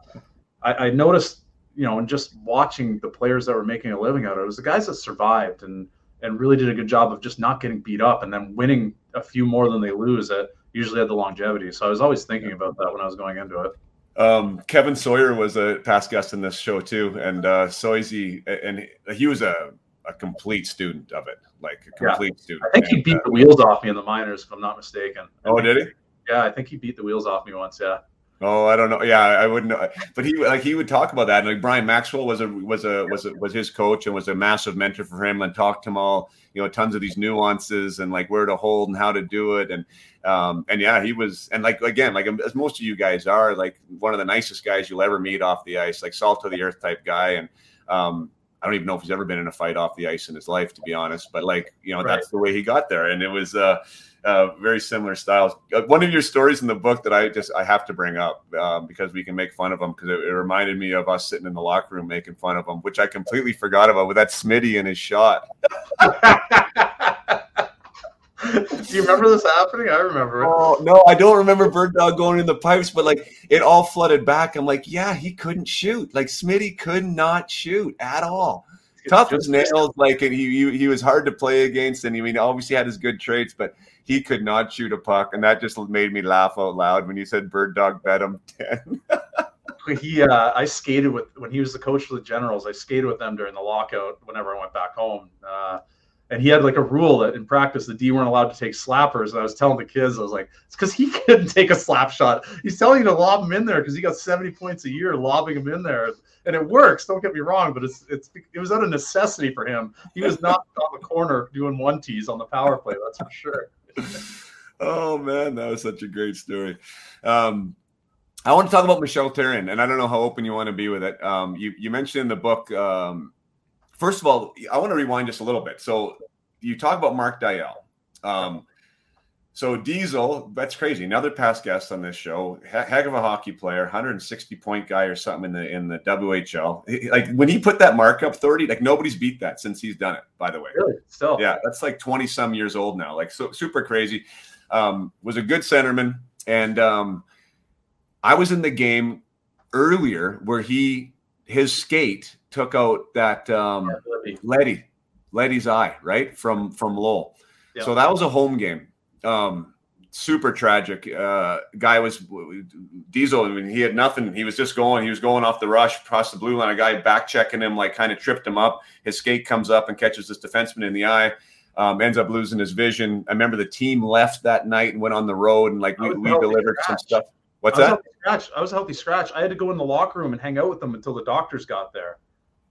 I, I noticed you know, and just watching the players that were making a living out of it, it was the guys that survived and and really did a good job of just not getting beat up and then winning a few more than they lose that usually had the longevity. So I was always thinking about that when I was going into it. Um, Kevin Sawyer was a past guest in this show too, and uh, Soisy, and he was a, a complete student of it, like a complete yeah. student. I think he beat uh, the wheels off me in the minors, if I'm not mistaken. oh, did he? Yeah, I think he beat the wheels off me once. Yeah. Oh, I don't know. Yeah, I wouldn't know. But he like he would talk about that. And like Brian Maxwell was a was a was a, was his coach and was a massive mentor for him and talked to him all you know tons of these nuances and like where to hold and how to do it and um and yeah he was and like again like as most of you guys are like one of the nicest guys you'll ever meet off the ice like salt to the earth type guy and um I don't even know if he's ever been in a fight off the ice in his life, to be honest. But like, you know, right. that's the way he got there, and it was uh, uh, very similar styles. Uh, one of your stories in the book that I just I have to bring up um, because we can make fun of them because it, it, reminded me of us sitting in the locker room making fun of them, which I completely forgot about with that Smitty and his shot. Do you remember this happening? I remember it. Oh no, I don't remember Bird Dog going in the pipes, but like it all flooded back. I'm like, yeah, he couldn't shoot. Like Smitty could not shoot at all. Tough as nails, like and he, he he was hard to play against, and he I mean obviously had his good traits, but he could not shoot a puck, and that just made me laugh out loud when you said Bird Dog bet him ten. he uh, I skated with when he was the coach for the Generals. I skated with them during the lockout whenever I went back home. Uh, and he had like a rule that in practice the D weren't allowed to take slappers. And I was telling the kids, I was like, it's because he couldn't take a slap shot. He's telling you to lob him in there because he got 70 points a year lobbing him in there. And it works, don't get me wrong, but it's it's it was out of necessity for him. He was not on the corner doing one tees on the power play, that's for sure. Oh man, that was such a great story. Um, I want to talk about Michel Therrien, and I don't know how open you want to be with it. Um, you you mentioned in the book um, first of all, I want to rewind just a little bit. So you talk about Mark Deyell. Um, so Diesel, that's crazy. Another past guest on this show, heck of a hockey player, 160 point guy or something in the in the WHL. Like when he put that mark up 30, like nobody's beat that since he's done it. By the way, really? Still, yeah, that's like 20 some years old now. Like so, super crazy. Um, was a good centerman, and um, I was in the game earlier where he his skate took out that um, Letty, Letty's eye, right from from Lowell. Yeah. So that was a home game. Um, super tragic. Uh, guy was Diesel. I mean, he had nothing. He was just going. He was going off the rush across the blue line. A guy back checking him, like kind of tripped him up. His skate comes up and catches this defenseman in the eye. Um, ends up losing his vision. I remember the team left that night and went on the road and like we, we delivered some stuff. What's I that? Scratch. I was a healthy scratch. I had to go in the locker room and hang out with them until the doctors got there.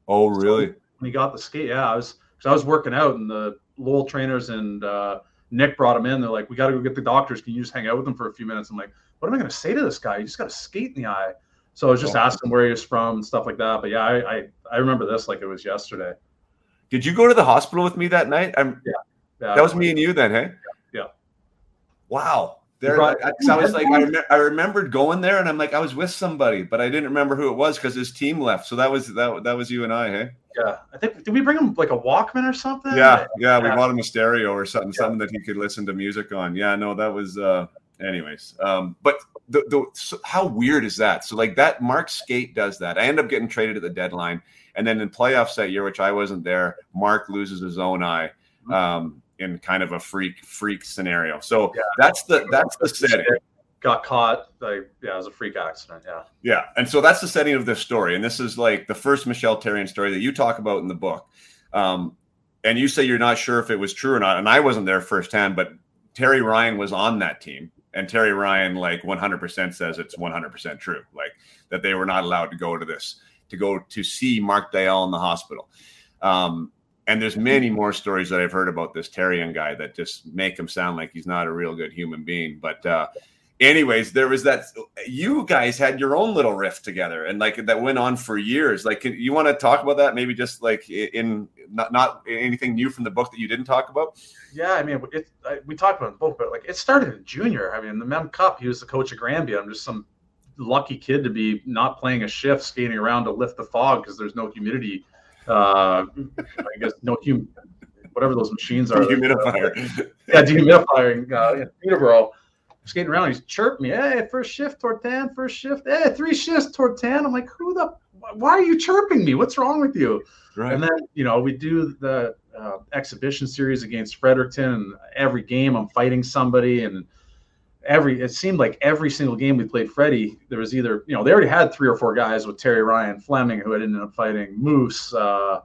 Oh, really? So when he got the skate, yeah, I was because I was working out, and the Lowell trainers and uh, Nick brought him in. They're like, "We got to go get the doctors. Can you just hang out with them for a few minutes?" I'm like, "What am I going to say to this guy? He just got a skate in the eye." So I was just oh. asking where he was from and stuff like that. But yeah, I, I, I remember this like it was yesterday. Did you go to the hospital with me that night? I'm, yeah, yeah that was me and you then, hey? Yeah. yeah. Wow. There, brought, I, was like, I, rem- I, remembered going there, and I'm like, I was with somebody, but I didn't remember who it was because his team left. So that was that. That was you and I, hey? Yeah, I think. Did we bring him like a Walkman or something? Yeah, yeah, we bought him a stereo or something, yeah. something that he could listen to music on. Yeah, no, that was. uh Anyways, um, but the, the so how weird is that? So like that Mark Skate does that. I end up getting traded at the deadline, and then in playoffs that year, which I wasn't there, Mark loses his own eye. Mm-hmm. Um, in kind of a freak freak scenario. So yeah. that's the that's the setting. Got caught. Like yeah, it was a freak accident. Yeah. Yeah, and so that's the setting of this story, and this is like the first Michel Therrien story that you talk about in the book. Um, and you say you're not sure if it was true or not, and I wasn't there firsthand, but Terry Ryan was on that team, and Terry Ryan like 100% says it's 100% true, like that they were not allowed to go to this to go to see Mark Deyell in the hospital. Um, and there's many more stories that I've heard about this Therrien guy that just make him sound like he's not a real good human being. But uh, anyways, there was that you guys had your own little rift together, and like that went on for years. Like, you want to talk about that? Maybe just like in not not anything new from the book that you didn't talk about. Yeah, I mean, it, I, we talked about the book, but like it started in junior. I mean, the Mem Cup, he was the coach of Granby. I'm just some lucky kid to be not playing a shift, skating around to lift the fog because there's no humidity uh, I guess no hum, whatever those machines are. Dehumidifier. yeah, dehumidifier uh, in Peterborough. Skating around, he's chirping me. Hey, first shift, Tortan. First shift. Hey, three shifts, Tortan. I'm like, who the? Why are you chirping me? What's wrong with you? Right. And then you know we do the uh, exhibition series against Fredericton, and every game I'm fighting somebody, and every it seemed like every single game we played Freddie, there was either you know they already had three or four guys with Terry Ryan Fleming who had ended up fighting Moose, uh,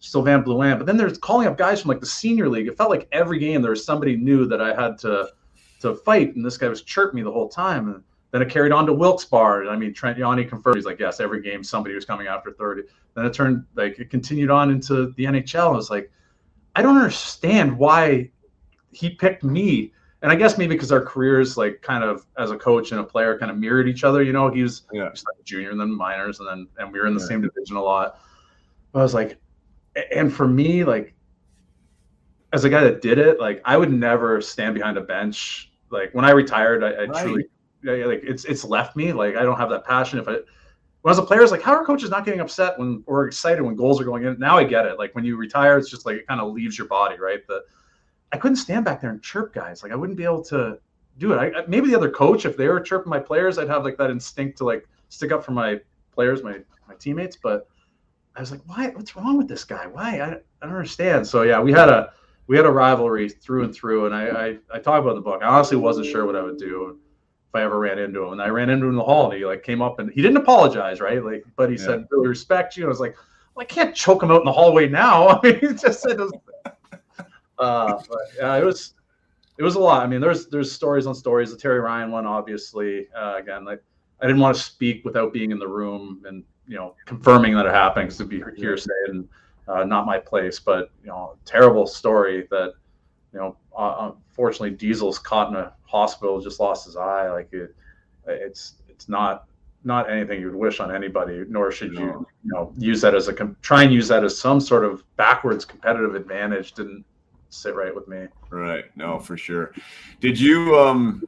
Sylvain Blouin, but then there's calling up guys from like the senior league. It felt like every game there was somebody new that I had to to fight, and this guy was chirping me the whole time. And then it carried on to Wilkes-Barre. And I mean, Trent Yawney confirmed he's like, yes, every game somebody was coming after 30. Then it turned like it continued on into the NHL. I was like, I don't understand why he picked me and I guess maybe because our careers, like kind of as a coach and a player, kind of mirrored each other. You know, he was yeah. junior and then minors, and then and we were in the yeah. same division a lot. But I was like, and for me, like as a guy that did it, like I would never stand behind a bench. Like when I retired, I, I right. truly like it's it's left me. Like I don't have that passion. If I when as a player, it's like how are coaches not getting upset when or excited when goals are going in? Now I get it. Like when you retire, it's just like it kind of leaves your body, right? The I couldn't stand back there and chirp guys. Like I wouldn't be able to do it. I, maybe the other coach, if they were chirping my players, I'd have like that instinct to like stick up for my players, my my teammates. But I was like, why? What's wrong with this guy? Why? I, I don't understand. So yeah, we had a we had a rivalry through and through, and I I, I talk about the book. I honestly wasn't sure what I would do if I ever ran into him. And I ran into him in the hall, and he like came up and he didn't apologize, right? Like, but he yeah. said, "Really respect you." And I was like, well, I can't choke him out in the hallway now. I mean, he just said, uh, but uh, it was it was a lot. I mean, there's there's stories on stories. The Terry Ryan one, obviously. Uh, again, like I didn't want to speak without being in the room and you know confirming that it happened to be hearsay and uh, not my place. But you know, terrible story that you know. Uh, unfortunately, Diesel's caught in a hospital, just lost his eye. Like it, it's it's not not anything you'd wish on anybody. Nor should you you know use that as a try and use that as some sort of backwards competitive advantage. Didn't sit right with me. Right. No, for sure. Did you um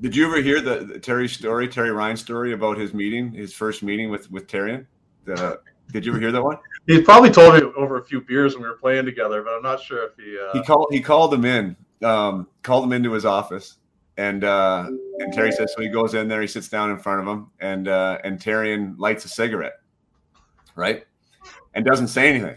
did you ever hear the, the Terry story, Terry Ryan story about his meeting, his first meeting with with Therrien? The, did you ever hear that one? He probably told me over a few beers when we were playing together, but I'm not sure if he. Uh... He called. He called him in. Um, called him into his office, and uh, and Terry says so. He goes in there. He sits down in front of him, and uh, and Therrien lights a cigarette, right, and doesn't say anything.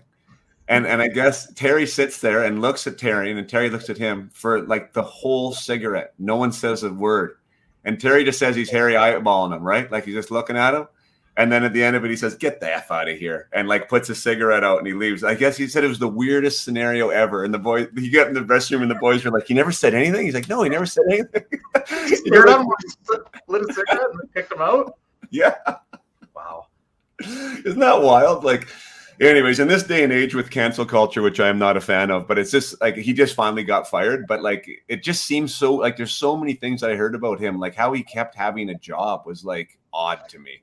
And and I guess Terry sits there and looks at Terry, and Terry looks at him for like the whole cigarette. No one says a word. And Terry just says he's Harry eyeballing him, right? Like he's just looking at him. And then at the end of it, he says, "Get the f out of here!" and like puts a cigarette out and he leaves. I guess he said it was the weirdest scenario ever. And the boy, he got in the restroom and the boys were like, "He never said anything." He's like, "No, he never said anything." heard him lit a cigarette and kicked him out. Yeah. Wow. Isn't that wild? Like anyways, in this day and age with cancel culture, which I am not a fan of, but it's just like he just finally got fired. But like it just seems so like there's so many things I heard about him, like how he kept having a job was like odd to me.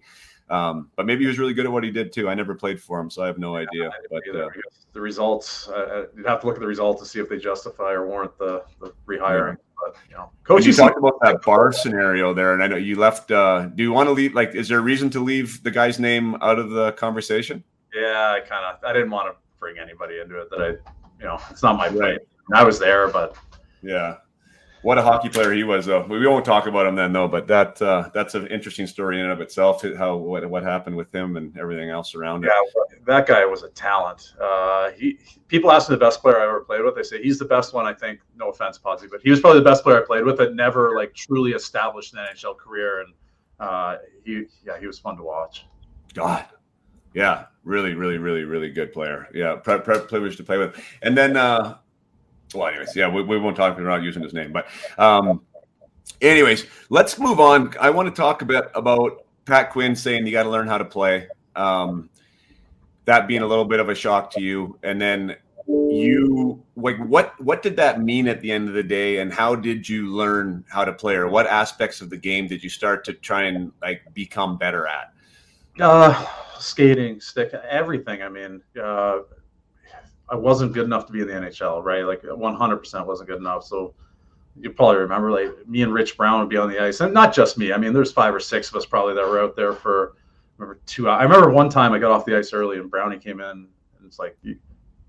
Um, but maybe he was really good at what he did too. I never played for him, so I have no idea. But uh, the results, uh, uh, you'd have to look at the results to see if they justify or warrant the, the rehiring. Yeah. But you know, coach, you talked about that bar scenario there, and I know you left. Uh, do you want to leave? Like, is there a reason to leave the guy's name out of the conversation? Yeah, I kind of I didn't want to bring anybody into it that I, you know, it's not my right. I was there, but yeah. what a hockey player he was, though. We won't talk about him then, though. But that uh, that's an interesting story in and of itself. How what what happened with him and everything else around it. Yeah, that guy was a talent. Uh, he people ask me the best player I ever played with. They say he's the best one. I think. No offense, Podsy, but he was probably the best player I played with that never like truly established an NHL career. And uh, he yeah he was fun to watch. God, yeah, really, really, really, really good player. Yeah, pre- privileged to play with. And then uh, well, anyways, yeah, we, we won't talk. We're using his name, but um, anyways, let's move on. I want to talk a bit about Pat Quinn saying you got to learn how to play. Um, that being a little bit of a shock to you, and then you like what what did that mean at the end of the day, and how did you learn how to play, or what aspects of the game did you start to try and like become better at? Uh, skating, stick, everything. I mean, uh, I wasn't good enough to be in the NHL, right? Like 100% wasn't good enough. So you probably remember, like me and Rich Brown would be on the ice, and not just me. I mean, there's five or six of us probably that were out there for remember two. I remember one time I got off the ice early, and Brownie came in, and it's like, you,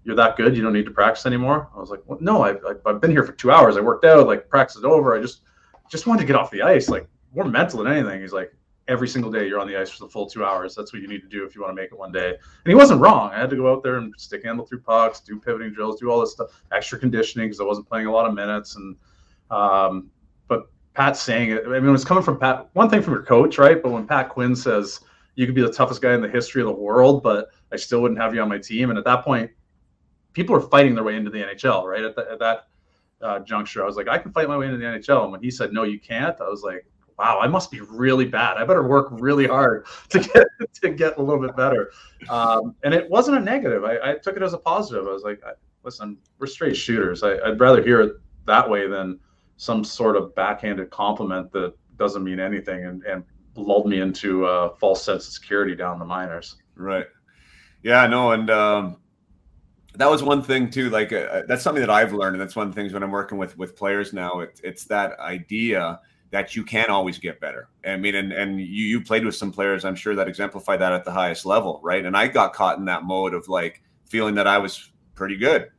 are that good? You don't need to practice anymore." I was like, well, "No, I've, I've been here for two hours. I worked out. Like practice is over. I just just wanted to get off the ice, like more mental than anything." He's like, every single day you're on the ice for the full two hours. That's what you need to do if you want to make it one day. And he wasn't wrong. I had to go out there and stick handle through pucks, do pivoting drills, do all this stuff, extra conditioning because I wasn't playing a lot of minutes. And um, but Pat saying it, I mean, it was coming from Pat. One thing from your coach, right? But when Pat Quinn says you could be the toughest guy in the history of the world, but I still wouldn't have you on my team. And at that point, people are fighting their way into the NHL, right? At, the, at that uh, juncture, I was like, I can fight my way into the NHL. And when he said, no, you can't, I was like, wow, I must be really bad. I better work really hard to get to get a little bit better. Um, and it wasn't a negative. I, I, took it as a positive. I was like, listen, we're straight shooters. I, would rather hear it that way than some sort of backhanded compliment that doesn't mean anything and, and lulled me into a false sense of security down the minors. Right. Yeah, no, and um, that was one thing too. Like uh, that's something that I've learned, and that's one of the things when I'm working with with players now. It's it's that idea that you can always get better. I mean, and and you you played with some players, I'm sure that exemplify that at the highest level, right? And I got caught in that mode of like feeling that I was pretty good,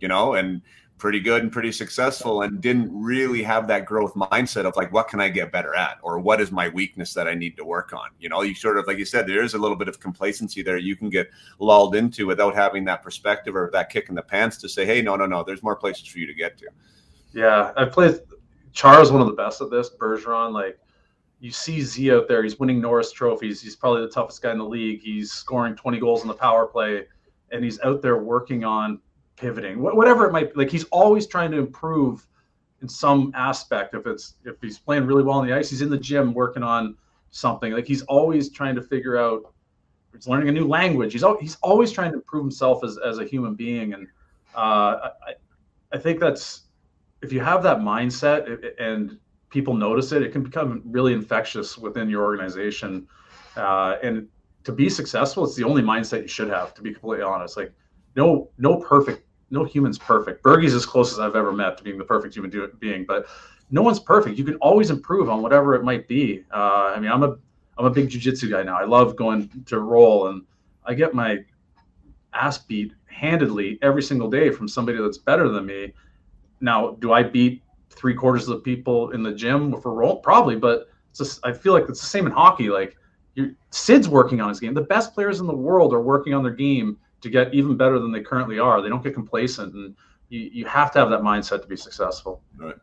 you know, and pretty good and pretty successful, and didn't really have that growth mindset of like, what can I get better at, or what is my weakness that I need to work on? You know, you sort of like you said, there is a little bit of complacency there you can get lulled into without having that perspective or that kick in the pants to say, hey, no, no, no, there's more places for you to get to. Yeah, I played Chara's one of the best at this. Bergeron, like you see Z out there, he's winning Norris trophies. He's probably the toughest guy in the league. He's scoring 20 goals in the power play, and he's out there working on pivoting, whatever it might be. Like he's always trying to improve in some aspect. If it's if he's playing really well on the ice, he's in the gym working on something. Like he's always trying to figure out. He's learning a new language. He's he's always trying to improve himself as, as a human being, and uh, I I think that's if you have that mindset and people notice it, it can become really infectious within your organization. Uh, and to be successful, it's the only mindset you should have. To be completely honest, like no, no perfect, no human's perfect. Bergie's as close as I've ever met to being the perfect human being, but no one's perfect. You can always improve on whatever it might be. Uh, I mean, I'm a, I'm a big jujitsu guy now. I love going to roll, and I get my ass beat handedly every single day from somebody that's better than me now, do I beat three quarters of the people in the gym for? Probably, but just, I feel like it's the same in hockey. Like Sid's working on his game. The best players in the world are working on their game to get even better than they currently are. They don't get complacent, and you, you have to have that mindset to be successful. Right.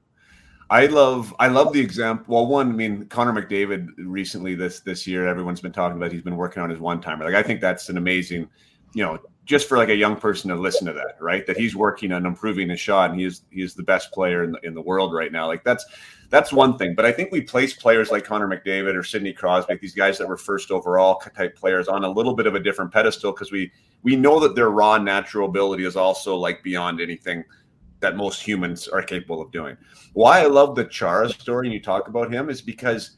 I love I love the example. Well, one, I mean, Connor McDavid recently this this year, everyone's been talking about. He's been working on his one timer. Like I think that's an amazing, you know, just for like a young person to listen to that, right? That he's working on improving his shot, and he is he is the best player in the in the world right now. Like that's that's one thing. But I think we place players like Connor McDavid or Sidney Crosby, these guys that were first overall type players, on a little bit of a different pedestal because we we know that their raw natural ability is also like beyond anything that most humans are capable of doing. Why I love the Chara story and you talk about him is because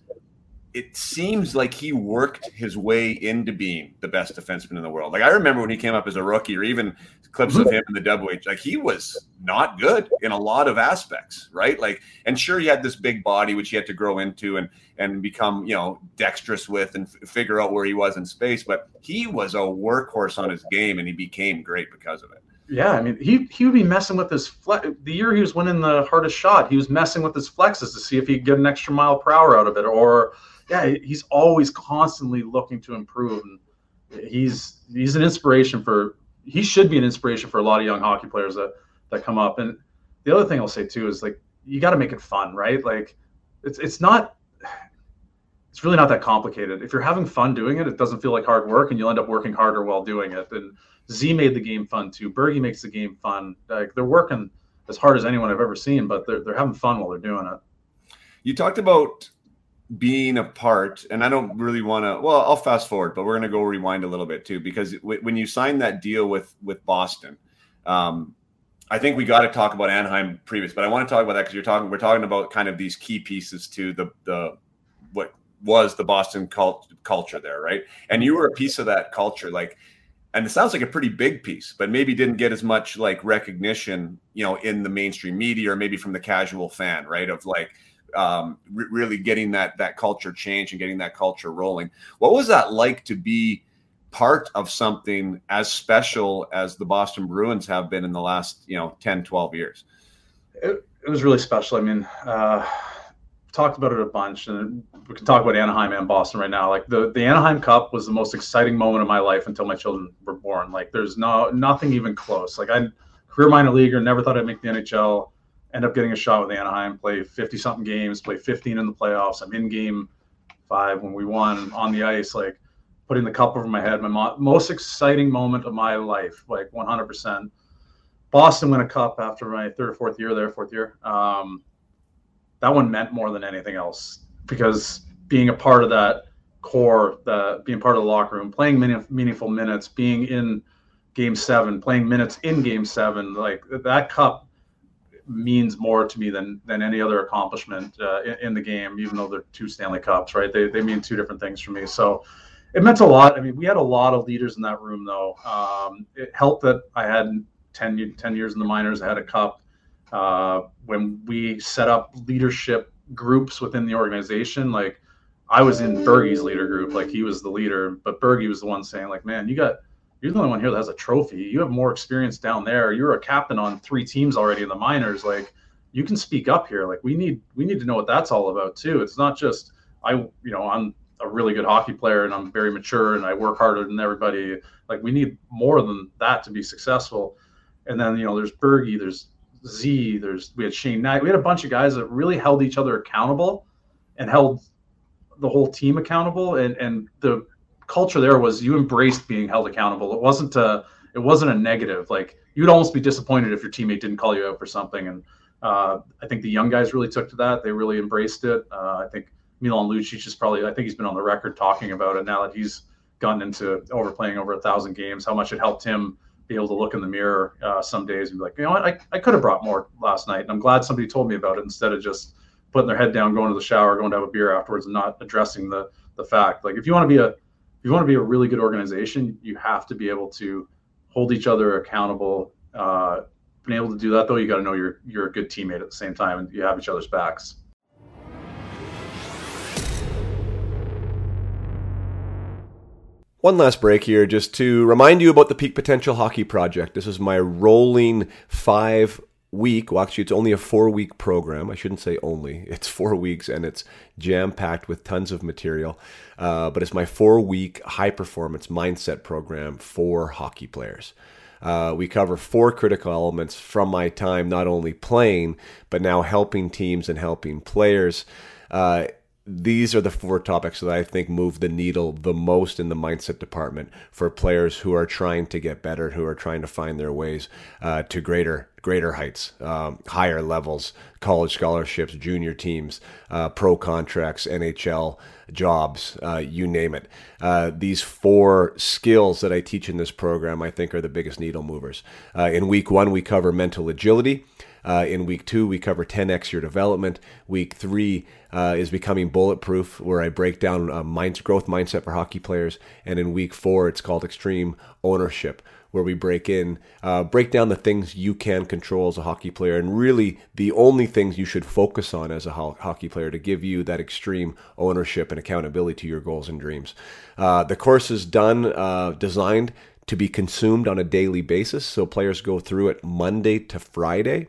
it seems like he worked his way into being the best defenseman in the world. Like I remember when he came up as a rookie, or even clips of him in the WH. Like he was not good in a lot of aspects, right? Like, and sure, he had this big body which he had to grow into and and become, you know, dexterous with and f- figure out where he was in space. But he was a workhorse on his game, and he became great because of it. Yeah, I mean, he he would be messing with his flex. The year he was winning the hardest shot, he was messing with his flexes to see if he could get an extra mile per hour out of it. Or, yeah, he's always constantly looking to improve. And he's he's an inspiration for. He should be an inspiration for a lot of young hockey players that that come up. And the other thing I'll say too is like you got to make it fun, right? Like it's it's not it's really not that complicated. If you're having fun doing it, it doesn't feel like hard work, and you'll end up working harder while doing it. And Z made the game fun too. Bergie makes the game fun. Like they're working as hard as anyone I've ever seen, but they're they're having fun while they're doing it. You talked about being a part, and I don't really want to. Well, I'll fast forward, but we're going to go rewind a little bit too, because w- when you signed that deal with with Boston, um, I think we got to talk about Anaheim previous, but I want to talk about that because you're talking. We're talking about kind of these key pieces to the the what was the Boston cult, culture there, right? And you were a piece of that culture, like, and it sounds like a pretty big piece, but maybe didn't get as much like recognition, you know, in the mainstream media or maybe from the casual fan, right? Of like um, re- really getting that that culture change and getting that culture rolling. What was that like to be? part of something as special as the Boston Bruins have been in the last, you know, 10, 12 years? It, it was really special. I mean, uh, talked about it a bunch, and we can talk about Anaheim and Boston right now. Like the the Anaheim Cup was the most exciting moment of my life until my children were born. Like there's no nothing even close. Like I career minor leaguer, never thought I'd make the NHL. End up getting a shot with Anaheim, play 50 something games, play 15 in the playoffs. I'm in game five when we won on the ice. Like putting the cup over my head, my mo- most exciting moment of my life, like 100%. Boston win a cup after my third or fourth year there, fourth year. Um, that one meant more than anything else because being a part of that core, the being part of the locker room, playing many, meaningful minutes, being in game seven, playing minutes in game seven, like that cup means more to me than than any other accomplishment uh, in, in, the game, even though they're two Stanley Cups, right? They, they mean two different things for me. So it meant a lot. I mean, we had a lot of leaders in that room, though. Um, it helped that I had 10, 10 years in the minors. I had a cup. Uh, when we set up leadership groups within the organization, like I was in Bergie's leader group, like he was the leader, but Bergie was the one saying, like, man, you got, you're the only one here that has a trophy. You have more experience down there. You're a captain on three teams already in the minors. Like, you can speak up here. Like, we need, we need to know what that's all about too. It's not just I, you know, I'm a really good hockey player and I'm very mature and I work harder than everybody. Like we need more than that to be successful. And then you know, there's Bergie, there's Z, there's we had Shane Hnidy. We had a bunch of guys that really held each other accountable and held the whole team accountable. And and the culture there was you embraced being held accountable. It wasn't a it wasn't a negative. Like you'd almost be disappointed if your teammate didn't call you out for something. And uh, I think the young guys really took to that. They really embraced it. Uh, I think Milan Lucic is probably, I think he's been on the record talking about it now that he's gotten into overplaying over a thousand games, how much it helped him be able to look in the mirror uh, some days and be like, you know what, I, I could have brought more last night. And I'm glad somebody told me about it instead of just putting their head down, going to the shower, going to have a beer afterwards and not addressing the, the fact. Like if you want to be a, if you want to be a really good organization, you have to be able to hold each other accountable. Uh, being able to do that though, you got to know you're, you're a good teammate at the same time and you have each other's backs. One last break here just to remind you about the Peak Potential Hockey Project. This is my rolling five week, well, actually, it's only a four week program. I shouldn't say only, it's four weeks and it's jam packed with tons of material. Uh, but it's my four week high performance mindset program for hockey players. Uh, we cover four critical elements from my time, not only playing, but now helping teams and helping players. Uh, these are the four topics that I think move the needle the most in the mindset department for players who are trying to get better, who are trying to find their ways uh, to greater greater heights, um, higher levels, college scholarships, junior teams, uh, pro contracts, NHL jobs, uh, you name it. Uh, these four skills that I teach in this program, I think, are the biggest needle movers. Uh, in week one, we cover mental agility. Uh, in week two, we cover 10x your development. Week three uh, is becoming bulletproof, where I break down a mind, growth mindset for hockey players. And in week four, it's called extreme ownership, where we break in, uh, break down the things you can control as a hockey player, and really the only things you should focus on as a ho- hockey player to give you that extreme ownership and accountability to your goals and dreams. Uh, the course is done, uh, designed to be consumed on a daily basis. So players go through it Monday to Friday.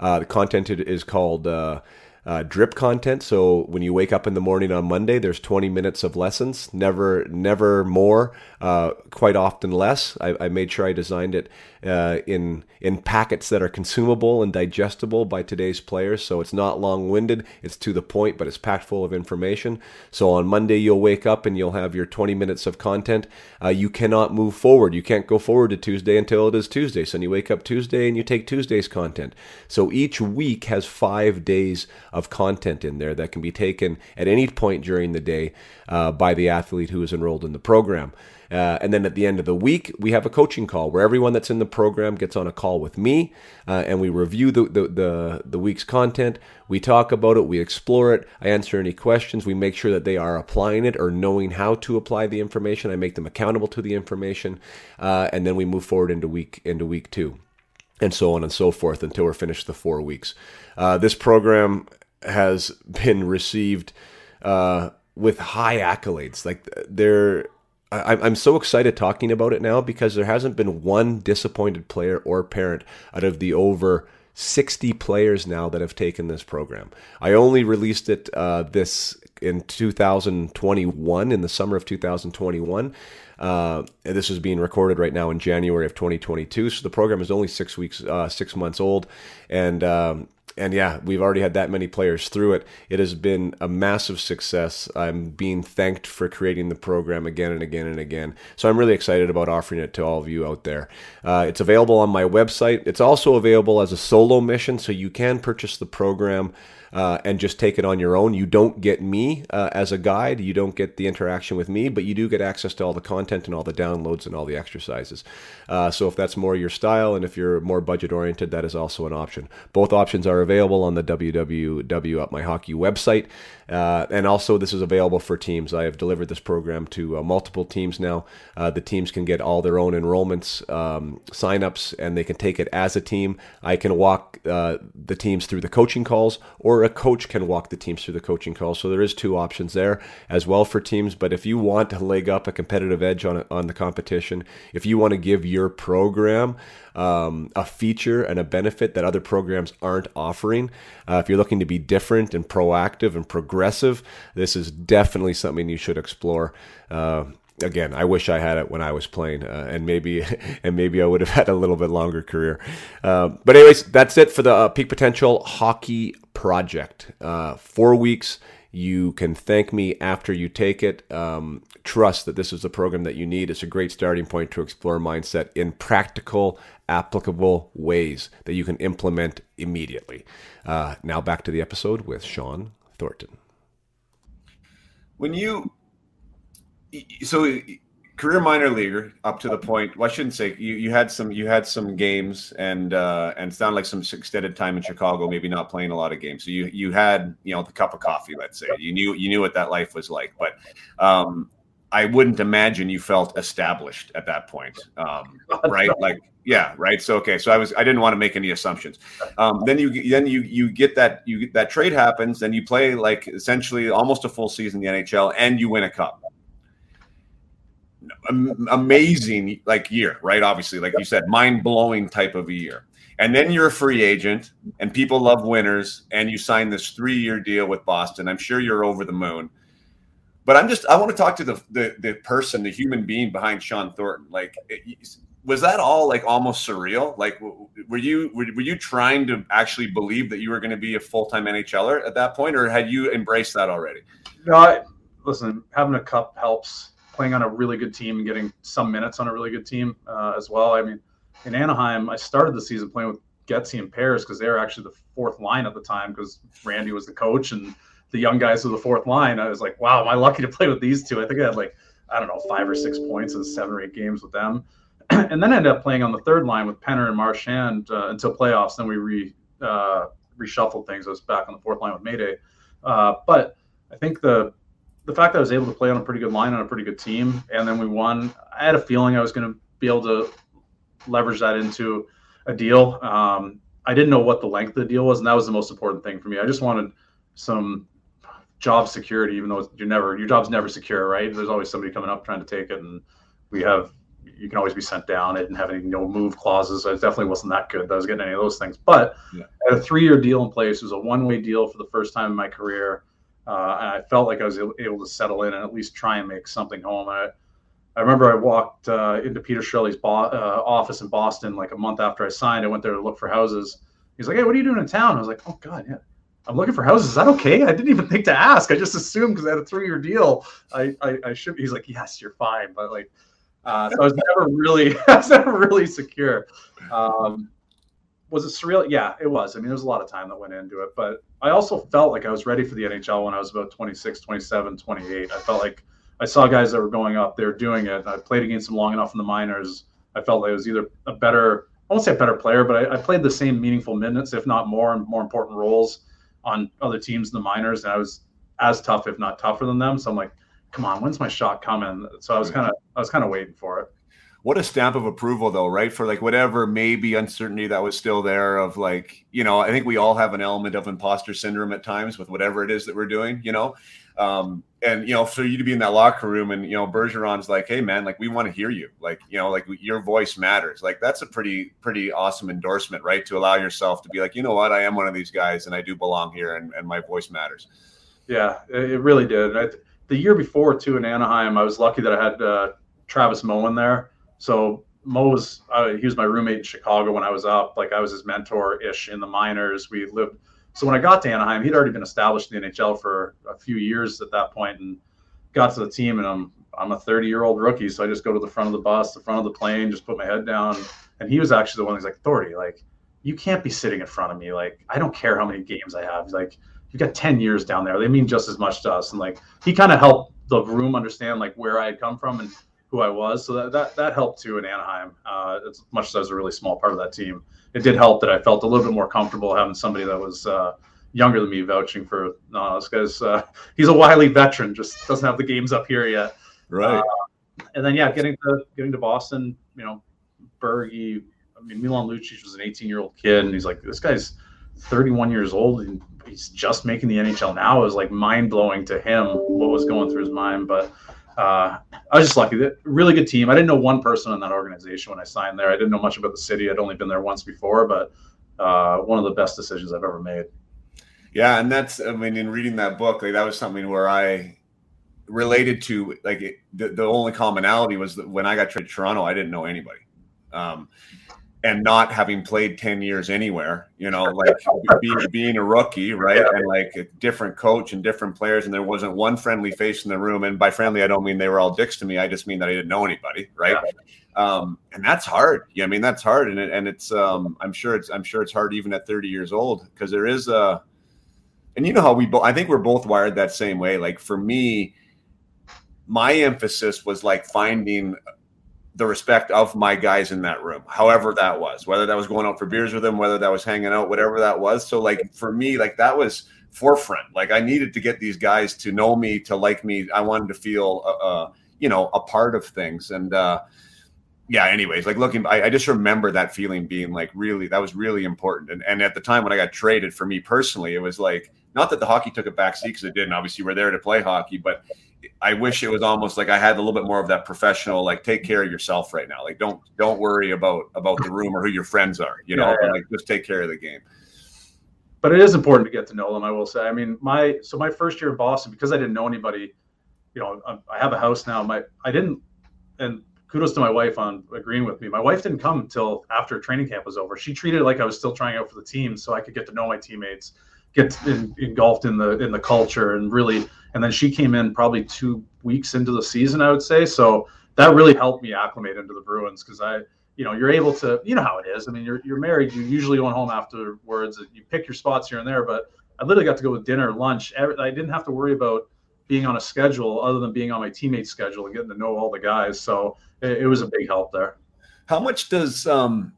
Uh, the content is called uh, uh, drip content. So when you wake up in the morning on Monday, there's 20 minutes of lessons. Never, never more. Uh, quite often less. I, I, made sure I designed it uh, in in packets that are consumable and digestible by today's players. So it's not long winded. It's to the point, but it's packed full of information. So on Monday you'll wake up and you'll have your 20 minutes of content. Uh, you cannot move forward. You can't go forward to Tuesday until it is Tuesday. So you wake up Tuesday and you take Tuesday's content. So each week has five days of content in there that can be taken at any point during the day uh, by the athlete who is enrolled in the program. Uh, and then at the end of the week, we have a coaching call where everyone that's in the program gets on a call with me, uh, and we review the, the, the the week's content. We talk about it, we explore it. I answer any questions. We make sure that they are applying it or knowing how to apply the information. I make them accountable to the information, uh, and then we move forward into week into week two, and so on and so forth until we're finished the four weeks. Uh, this program has been received uh, with high accolades. Like they're I, I'm so excited talking about it now because there hasn't been one disappointed player or parent out of the over 60 players now that have taken this program. I only released it uh, this in 2021, in the summer of 2021. Uh, this is being recorded right now in January of 2022. So the program is only six weeks, uh, six months old, and um, and yeah, we've already had that many players through it. It has been a massive success. I'm being thanked for creating the program again and again and again. So I'm really excited about offering it to all of you out there. Uh, it's available on my website. It's also available as a solo mission, so you can purchase the program uh, and just take it on your own. You don't get me uh, as a guide, you don't get the interaction with me, but you do get access to all the content and all the downloads and all the exercises. Uh, so if that's more your style and if you're more budget oriented, that is also an option. Both options are available on the www Up My Hockey website. Uh, and also, this is available for teams. I have delivered this program to uh, multiple teams now. Uh, the teams can get all their own enrollments, um, signups, and they can take it as a team. I can walk the teams through the coaching calls, or a coach can walk the teams through the coaching calls. So there is two options there as well for teams. But if you want to leg up a competitive edge on on the competition, if you want to give your program um, a feature and a benefit that other programs aren't offering. Uh, if you're looking to be different and proactive and progressive, this is definitely something you should explore. Uh, again, I wish I had it when I was playing, uh, and maybe and maybe I would have had a little bit longer career. Uh, but anyways, that's it for the uh, Peak Potential Hockey Project. Uh, four weeks. You can thank me after you take it. Um, trust that this is the program that you need. It's a great starting point to explore mindset in practical, applicable ways that you can implement immediately. Uh, now back to the episode with Shawn Thornton. When you so career minor leaguer up to the point. Well, I shouldn't say you, you had some you had some games and uh, and sound like some extended time in Chicago, maybe not playing a lot of games. So you you had you know the cup of coffee, let's say. You knew you knew what that life was like, but um, I wouldn't imagine you felt established at that point, um, right? Like yeah, right. So okay, so I was I didn't want to make any assumptions. Um, then you then you you get that you that trade happens, then you play like essentially almost a full season in the NHL, and you win a cup amazing like year, right? Obviously, like you said, mind blowing type of a year. And then you're a free agent, and people love winners, and you sign this three year deal with Boston. I'm sure you're over the moon. But I'm just I want to talk to the the, the person, the human being behind Shawn Thornton. Like, was that all like almost surreal? Like, were you were, were you trying to actually believe that you were going to be a full time NHLer at that point, or had you embraced that already? No, I, listen, having a cup helps playing on a really good team and getting some minutes on a really good team uh, as well. I mean, in Anaheim, I started the season playing with Getsy and Pears because they were actually the fourth line at the time because Randy was the coach and the young guys were the fourth line. I was like, wow, am I lucky to play with these two? I think I had like, I don't know, five or six points in seven or eight games with them. and then I ended up playing on the third line with Penner and Marchant uh, until playoffs. Then we re uh, reshuffled things. I was back on the fourth line with Mayday. Uh, but I think the the fact that I was able to play on a pretty good line on a pretty good team, and then we won. I had a feeling I was going to be able to leverage that into a deal. Um, I didn't know what the length of the deal was, and that was the most important thing for me. I just wanted some job security, even though you're never your job's never secure, right? There's always somebody coming up trying to take it, and we have you can always be sent down. I didn't have any no move clauses. It definitely wasn't that good. That I was getting any of those things. But yeah. I had a three year deal in place. It was a one way deal for the first time in my career. Uh, and I felt like I was able to settle in and at least try and make something home. I, I remember I walked uh, into Peter Chiarelli's bo- uh, office in Boston like a month after I signed. I went there to look for houses. He's like, "Hey, what are you doing in town?" I was like, "Oh God, yeah, I'm looking for houses. Is that okay?" I didn't even think to ask. I just assumed because I had a three year deal, I, I, I should. He's like, "Yes, you're fine," but like, uh, so I was never really, I was never really secure. Um, was it surreal? Yeah, it was. I mean, there's a lot of time that went into it, but I also felt like I was ready for the NHL when I was about 26, 27, 28. I felt like I saw guys that were going up, they were doing it. I played against them long enough in the minors. I felt like I was either a better, I won't say a better player, but I, I played the same meaningful minutes, if not more, and more important roles on other teams in the minors. And I was as tough, if not tougher than them. So I'm like, come on, when's my shot coming? So I was kind of, I was kind of waiting for it what a stamp of approval though right? For like whatever maybe uncertainty that was still there of like you know i think we all have an element of imposter syndrome at times with whatever it is that we're doing you know? Um, and you know for you to be in that locker room and you know bergeron's like hey man like we want to hear you. Like you know like your voice matters. Like that's a pretty pretty awesome endorsement right? To allow yourself to be like you know what? I am one of these guys and i do belong here and, and my voice matters. Yeah it really did. I, the year before too in anaheim i was lucky that i had uh, travis moen there so Mo was uh, he was my roommate in Chicago when I was up. Like I was his mentor ish in the minors. We lived. So when I got to Anaheim, he'd already been established in the NHL for a few years at that point, and got to the team. And I'm I'm a 30 year old rookie, so I just go to the front of the bus, the front of the plane, just put my head down. And he was actually the one who's like, "Authority, like you can't be sitting in front of me. Like I don't care how many games I have. He's like you've got 10 years down there. They mean just as much to us." And like he kind of helped the room understand like where I had come from and who I was. So that that, that helped too in Anaheim. Uh, as much as I was a really small part of that team, it did help that I felt a little bit more comfortable having somebody that was uh, younger than me vouching for. No, this guy's uh, he's a wily veteran, just doesn't have the games up here yet. Right. Uh, and then yeah, getting to getting to Boston, you know, Bergie. I mean, Milan Lucic was an 18 year old kid, and he's like, this guy's 31 years old and he's just making the NHL now. It was like mind blowing to him what was going through his mind, but uh, I was just lucky. Really good team. I didn't know one person in that organization when I signed there. I didn't know much about the city. I'd only been there once before, but uh, one of the best decisions I've ever made. Yeah, and that's I mean, in reading that book, like that was something where I related to like it, the, the only commonality was that when I got traded to Toronto, I didn't know anybody. Um, and not having played 10 years anywhere, you know, like being, being a rookie, right? And like a different coach and different players. And there wasn't one friendly face in the room. And by friendly, I don't mean they were all dicks to me. I just mean that I didn't know anybody, right? Yeah. Um, and that's hard. Yeah, I mean, that's hard. And, it, and it's, um, I'm sure it's, I'm sure it's hard even at 30 years old because there is a, and you know how we both, I think we're both wired that same way. Like for me, my emphasis was like finding the respect of my guys in that room, however that was, whether that was going out for beers with them, whether that was hanging out, whatever that was. So, like, for me, like, that was forefront. Like, I needed to get these guys to know me, to like me. I wanted to feel, uh, uh you know, a part of things. And, uh, yeah, anyways, like looking, I, I, just remember that feeling being like really, that was really important. And, and at the time when I got traded for me personally, it was like, not that the hockey took a back seat because it didn't. Obviously, we're there to play hockey, but I wish it was almost like I had a little bit more of that professional, like take care of yourself right now. Like don't don't worry about about the room or who your friends are. You know, yeah, yeah. like just take care of the game. But it is important to get to know them. I will say. I mean, my so my first year in Boston because I didn't know anybody. You know, I have a house now. My I didn't, and kudos to my wife on agreeing with me. My wife didn't come until after training camp was over. She treated it like I was still trying out for the team, so I could get to know my teammates, get in, engulfed in the in the culture, and really and then she came in probably two weeks into the season, I would say. So that really helped me acclimate into the Bruins because I, you know, you're able to, you know how it is. I mean, you're you're married, you usually going home afterwards. You pick your spots here and there, but I literally got to go with dinner, lunch. I didn't have to worry about being on a schedule other than being on my teammates' schedule and getting to know all the guys. So it, it was a big help there. How much does um,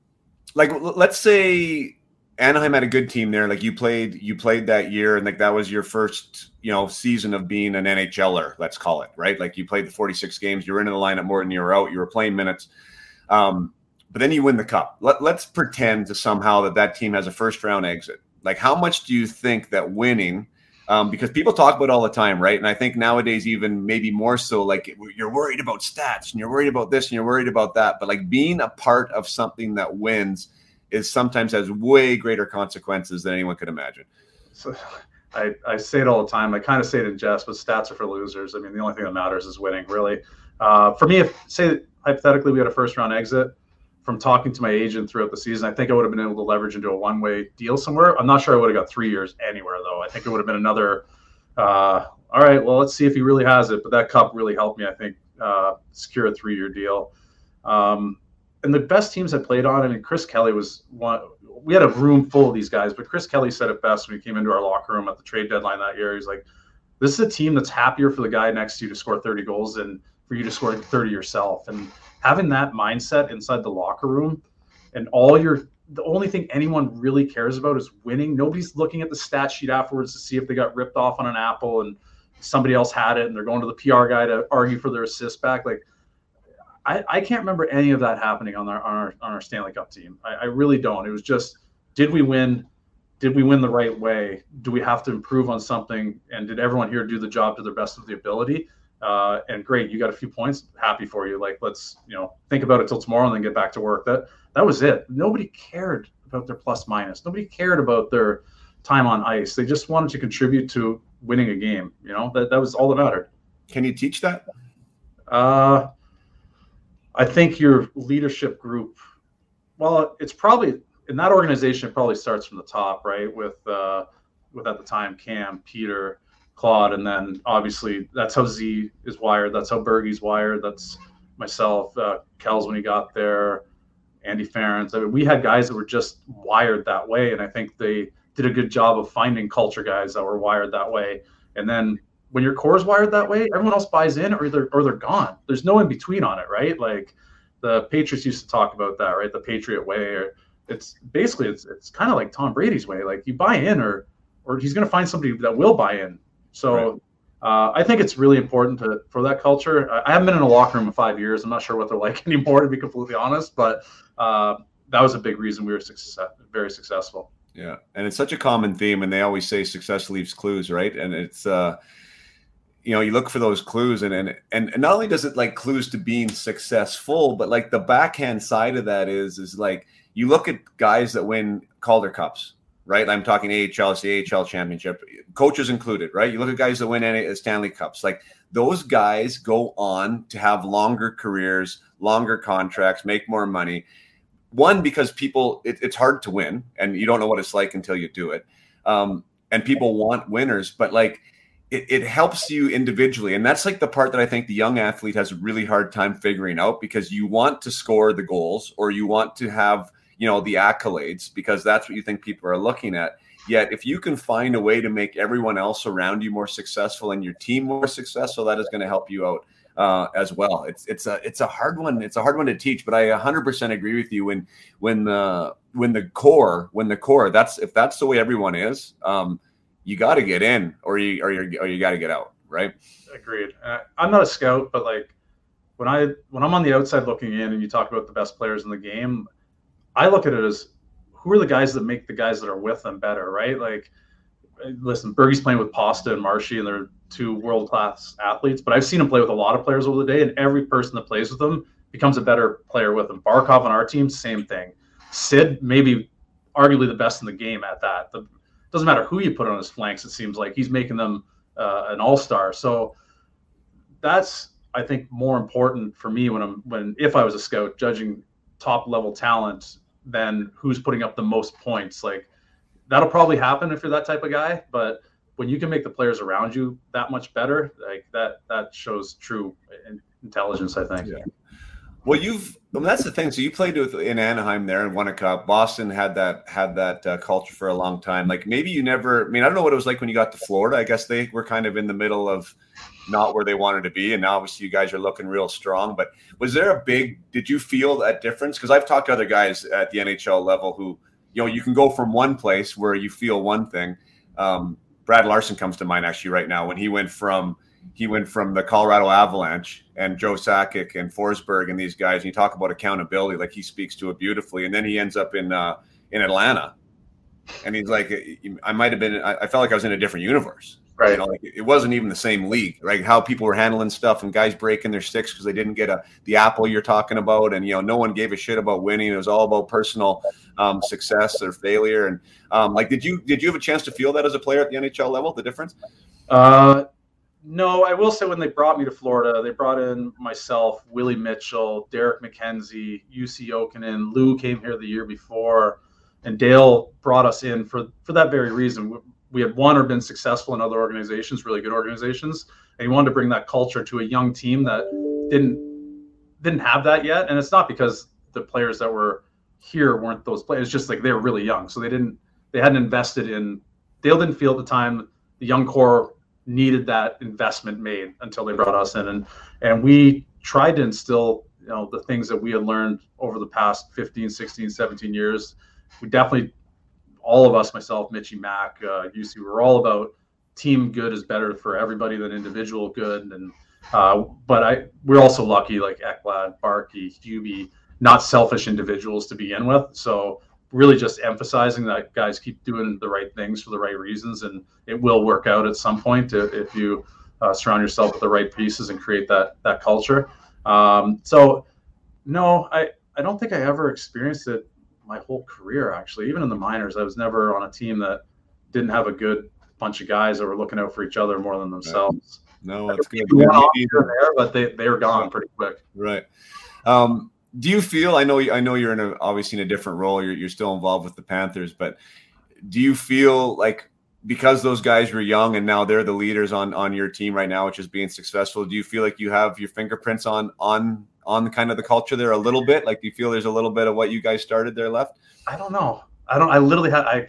like let's say Anaheim had a good team there. Like you played, you played that year, and like that was your first, you know, season of being an NHLer. Let's call it right. Like you played the 46 games. You were in the lineup more than you were out. You were playing minutes. Um, but then you win the cup. Let, let's pretend to somehow that that team has a first round exit. Like how much do you think that winning Um, because people talk about all the time, right? And I think nowadays, even maybe more so, like you're worried about stats and you're worried about this and you're worried about that. But like being a part of something that wins is sometimes has way greater consequences than anyone could imagine. So I, I say it all the time. I kind of say it in jest, but stats are for losers. I mean, the only thing that matters is winning, really. Uh, for me, if say hypothetically we had a first round exit from talking to my agent throughout the season, I think I would have been able to leverage into a one way deal somewhere. I'm not sure I would have got three years anywhere though. I think it would have been another. Uh, all right, well, let's see if he really has it. But that cup really helped me, I think, uh, secure a three year deal. Um, and the best teams I played on, I mean, Chris Kelly was one. We had a room full of these guys, but Chris Kelly said it best when he came into our locker room at the trade deadline that year. He's like, "This is a team that's happier for the guy next to you to score 30 goals than for you to score 30 yourself." And having that mindset inside the locker room, and all your the only thing anyone really cares about is winning. Nobody's looking at the stat sheet afterwards to see if they got ripped off on an apple and somebody else had it, and they're going to the PR guy to argue for their assist back. Like I, I can't remember any of that happening on our on our, on our Stanley Cup team. I, I really don't. It was just, did we win? Did we win the right way? Do we have to improve on something? And did everyone here do the job to their best of the ability? Uh, and great, you got a few points. Happy for you. Like let's you know think about it till tomorrow and then get back to work. That that was it. Nobody cared about their plus minus. Nobody cared about their time on ice. They just wanted to contribute to winning a game. You know that that was all that mattered. Can you teach that? Uh, I think your leadership group, well, it's probably in that organization. It probably starts from the top, right? With uh, with at the time Cam, Peter, Claude, and then obviously that's how Z is wired. That's how Bergie's wired. That's myself, uh, when he got there, Andy Ference. I mean, we had guys that were just wired that way, and I think they did a good job of finding culture guys that were wired that way. And then when your core is wired that way, everyone else buys in or they're or they're gone. There's no in between on it, right? Like the Patriots used to talk about that, right? The Patriot way. Or it's basically it's it's kind of like Tom Brady's way. Like you buy in or or he's going to find somebody that will buy in. So right. uh, I think it's really important to for that culture. I, I, haven't been in a locker room in five years. I'm not sure what they're like anymore, to be completely honest. But uh, that was a big reason we were success, very successful. Yeah, and it's such a common theme, and they always say success leaves clues, right? And it's uh, you know you look for those clues and, and and not only does it like clues to being successful but like the backhand side of that is is like you look at guys that win calder cups right? I'm talking ahl it's the ahl championship coaches included right? You look at guys that win any stanley cups like those guys go on to have longer careers longer contracts make more money. One because people it, it's hard to win and you don't know what it's like until you do it. Um, and people want winners but like it, it helps you individually. And that's like the part that I think the young athlete has a really hard time figuring out because you want to score the goals or you want to have, you know, the accolades because that's what you think people are looking at. Yet, if you can find a way to make everyone else around you more successful and your team more successful, that is going to help you out uh, as well. It's it's a it's a hard one. It's a hard one to teach, but I 100% agree with you when when the when the core when the core that's if that's the way everyone is. Um, you got to get in or you or you or you got to get out, right? Agreed. Uh, I'm not a scout, but like when I when I'm on the outside looking in and you talk about the best players in the game, I look at it as who are the guys that make the guys that are with them better, right? Like listen, Bergie's playing with Pasta and Marshy, and they're two world class athletes. But I've seen him play with a lot of players over the day, and every person that plays with them becomes a better player with them. Barkov on our team, same thing. Sid, maybe arguably the best in the game at that. The doesn't matter who you put on his flanks. It seems like he's making them uh, an all star. So that's I think more important for me when I'm when if I was a scout judging top level talent than who's putting up the most points. Like that'll probably happen if you're that type of guy, but when you can make the players around you that much better, like that that shows true intelligence. I think. Yeah. Well, you've well, that's the thing. So you played with in Anaheim there and won a cup. Boston had that had that uh, culture for a long time. Like maybe you never. I mean, I don't know what it was like when you got to Florida. I guess they were kind of in the middle of not where they wanted to be, and now obviously you guys are looking real strong. But was there a big? Did you feel that difference? Because I've talked to other guys at the NHL level who, you know, you can go from one place where you feel one thing. Um, Brad Larsen comes to mind actually right now when he went from he went from the Colorado Avalanche and Joe Sakic and Forsberg and these guys. And you talk about accountability, like he speaks to it beautifully. And then he ends up in uh, in Atlanta, and he's like, I might have been. I felt like I was in a different universe. Right. You know, like it wasn't even the same league. Like how people were handling stuff and guys breaking their sticks because they didn't get a the apple you're talking about, and you know, no one gave a shit about winning. It was all about personal um, success or failure. And um, like, did you did you have a chance to feel that as a player at the NHL level? The difference? Uh, no, I will say when they brought me to Florida, they brought in myself, Willie Mitchell, Derek MacKenzie, Jussi Jokinen, Lou came here the year before, and Dale brought us in for for that very reason we had won or been successful in other organizations, really good organizations, and he wanted to bring that culture to a young team that didn't didn't have that yet. And it's not because the players that were here weren't those players; it's just like they were really young, so they didn't they hadn't invested in. Dale didn't feel at the time the young core needed that investment made until they brought us in, and and we tried to instill you know the things that we had learned over the past 15 16 17 years we definitely all of us, myself, Mitchy Mac, uh, Jussi, we're all about team good is better for everybody than individual good. And uh, but I we're also lucky like Ekblad, Barkey, Hubie, not selfish individuals to begin with. So really just emphasizing that guys keep doing the right things for the right reasons, and it will work out at some point if you uh, surround yourself with the right pieces and create that that culture. Um, so no, I I don't think I ever experienced it my whole career actually. Even in the minors, I was never on a team that didn't have a good bunch of guys that were looking out for each other more than themselves. No, that's good. There, but they they were gone pretty quick. Right. Um, do you feel? I know. I know you're in a obviously in a different role. You're you're still involved with the Panthers, but do you feel like because those guys were young and now they're the leaders on on your team right now, which is being successful? Do you feel like you have your fingerprints on on on kind of the culture there a little bit? Like, do you feel there's a little bit of what you guys started there left? I don't know. I don't. I literally had. I.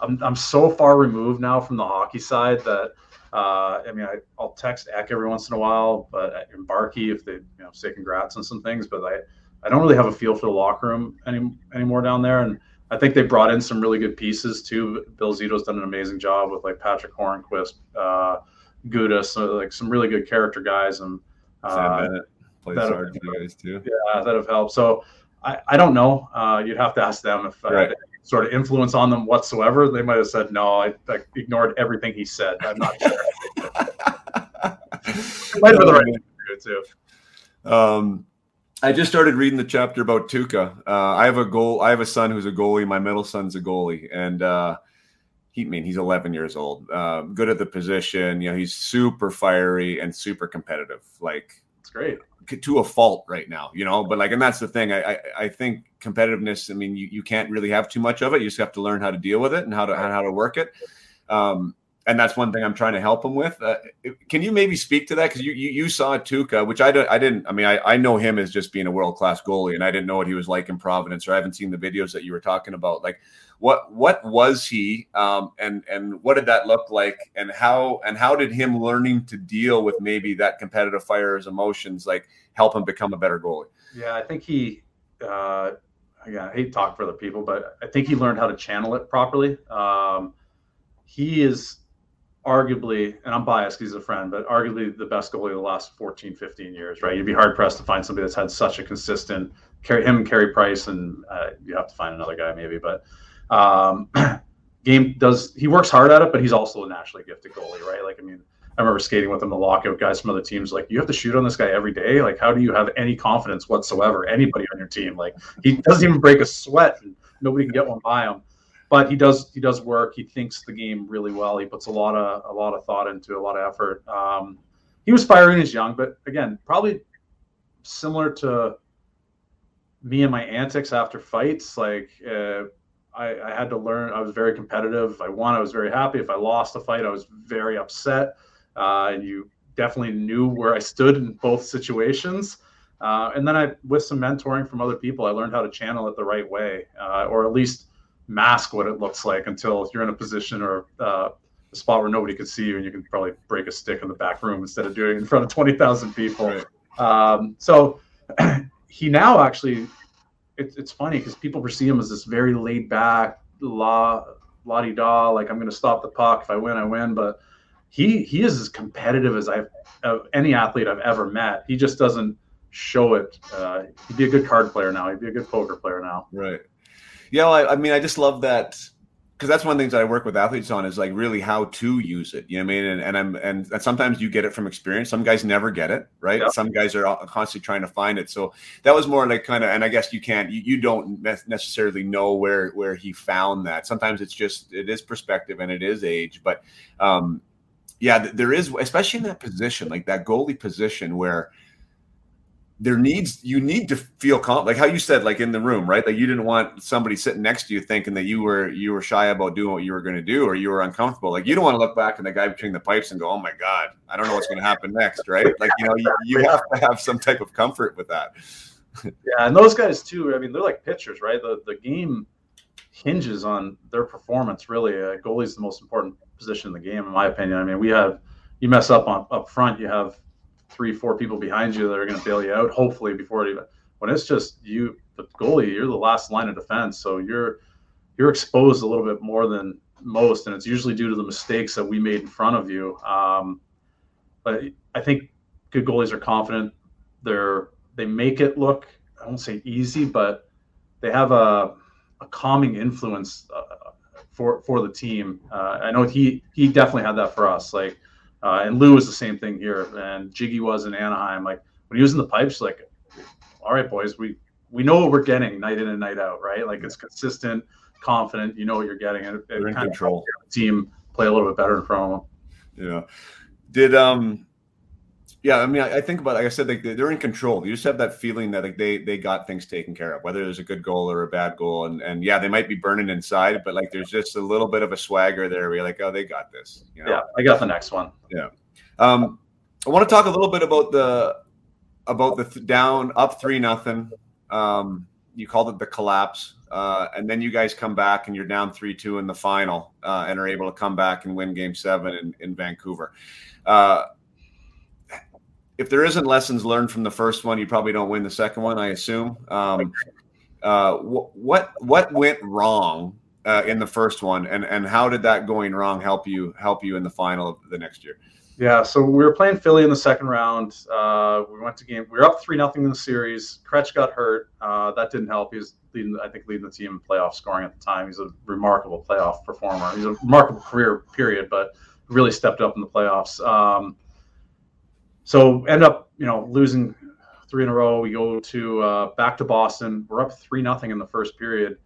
I'm, I'm so far removed now from the hockey side that. Uh, I mean, I, will text Eck every once in a while, but in Barkey if they you know say congrats on some things, but I I don't really have a feel for the locker room any anymore down there, and I think they brought in some really good pieces too. Bill Zito's done an amazing job with like Patric Hornqvist, uh, Gudas, so like some really good character guys, and uh, Sam Bennett plays hard you guys too. Yeah, that have helped. So I, I don't know. Uh, you'd have to ask them if right. uh, sort of influence on them whatsoever. They might have said no. I, I ignored everything he said. I'm not sure. might have been the right thing to do too. Um, I just started reading the chapter about Tuukka. Uh, I have a goal. I have a son who's a goalie. My middle son's a goalie, and uh, he I mean he's 11 years old. Uh, good at the position. You know, he's super fiery and super competitive. Like it's great to a fault right now, you know. But like, and that's the thing. I I, I think competitiveness. I mean, you, you can't really have too much of it. You just have to learn how to deal with it and how to and how to work it. Um, and that's one thing I'm trying to help him with. Uh, can you maybe speak to that? Because you, you, you saw Tuukka, which I don't, I didn't. I mean, I, I know him as just being a world class goalie, and I didn't know what he was like in Providence, or I haven't seen the videos that you were talking about. Like, what what was he, um, and and what did that look like, and how and how did him learning to deal with maybe that competitive fire's emotions like help him become a better goalie? Yeah, I think he. Uh, again, I hate talk for other people, but I think he learned how to channel it properly. Um, he is arguably, and I'm biased he's a friend, but arguably the best goalie the last 14, 15 years, right? You'd be hard pressed to find somebody that's had such a consistent carry him, Carey Price, and uh, you have to find another guy maybe, but um, game does he works hard at it, but he's also a naturally gifted goalie, right? Like, I mean, I remember skating with him the lockout guys from other teams. Like, you have to shoot on this guy every day. Like, how do you have any confidence whatsoever? Anybody on your team? Like, he doesn't even break a sweat, and nobody can get one by him but he does he does work. He thinks the game really well. He puts a lot of a lot of thought into a lot of effort. Um, he was fiery as young, but again, probably similar to me and my antics after fights. Like uh, I, I, had to learn. I was very competitive. If I won, I was very happy. If I lost a fight, I was very upset. Uh, and you definitely knew where I stood in both situations. Uh, and then I, with some mentoring from other people, I learned how to channel it the right way, uh, or at least mask what it looks like until you're in a position or uh, a spot where nobody can see you and you can probably break a stick in the back room instead of doing it in front of 20,000 people. Right. Um, so he now actually, it, it's funny because people perceive him as this very laid back, la, la di da, like I'm going to stop the puck. If I win, I win. But he, he is as competitive as I've, uh, any athlete I've ever met. He just doesn't show it. Uh, he'd be a good card player now. He'd be a good poker player now. Right. Yeah, well, I, I, mean, I just love that. because that's one of the things that I work with athletes on is like really how to use it. You know what I mean? And, and I'm and, and sometimes you get it from experience. Some guys never get it, right? Yeah. Some guys are constantly trying to find it. So that was more like kind of, and I guess you can't, you, you don't necessarily know where where he found that. Sometimes it's just it is perspective and it is age, but um, yeah, there is, especially in that position, like that goalie position where there needs you need to feel calm like how you said like in the room right? Like you didn't want somebody sitting next to you thinking that you were you were shy about doing what you were going to do or you were uncomfortable. Like you don't want to look back and the guy between the pipes and go oh my god i don't know what's going to happen next right? Like you know you, you have to have some type of comfort with that. Yeah and those guys too i mean they're like pitchers right? The, the game hinges on their performance really. Uh, goalie is the most important position in the game in my opinion. I mean we have you mess up on up front you have three, four people behind you that are going to bail you out. Hopefully, before it even when it's just you, the goalie, you're the last line of defense, so you're you're exposed a little bit more than most, and it's usually due to the mistakes that we made in front of you. Um, but I think good goalies are confident. They're they make it look I won't say easy, but they have a a calming influence uh, for for the team. Uh, I know he he definitely had that for us. Like uh, and Lou was the same thing here, and Jiggy was in Anaheim. Like when he was in the pipes, like, all right, boys, we we know what we're getting night in and night out, right? Like it's consistent, confident. You know what you're getting, and it, it in control. team play a little bit better in front of them. Yeah. Did um yeah, I mean, I, I think about like I said, like they're in control. You just have that feeling that like they they got things taken care of, whether there's a good goal or a bad goal, and and yeah, they might be burning inside, but like there's just a little bit of a swagger there. Where you're like, oh, they got this. You know? Yeah, I got the next one. Yeah, um, I want to talk a little bit about the about the th- down up three nothing. Um, you called it the collapse, uh, and then you guys come back and you're down three two in the final, uh, and are able to come back and win Game Seven in in Vancouver. Uh, if there isn't lessons learned from the first one, you probably don't win the second one. I assume. Um, uh, what what went wrong uh, in the first one, and and how did that going wrong help you help you in the final of the next year? Yeah, so we were playing Philly in the second round. Uh, we went to game. We were up three nothing in the series. Kretsch got hurt. Uh, that didn't help. He was leading, I think, leading the team in playoff scoring at the time. He's a remarkable playoff performer. He's a remarkable career period, but really stepped up in the playoffs. Um, so end up, you know, losing three in a row. We go to uh, back to Boston. We're up three nothing in the first period.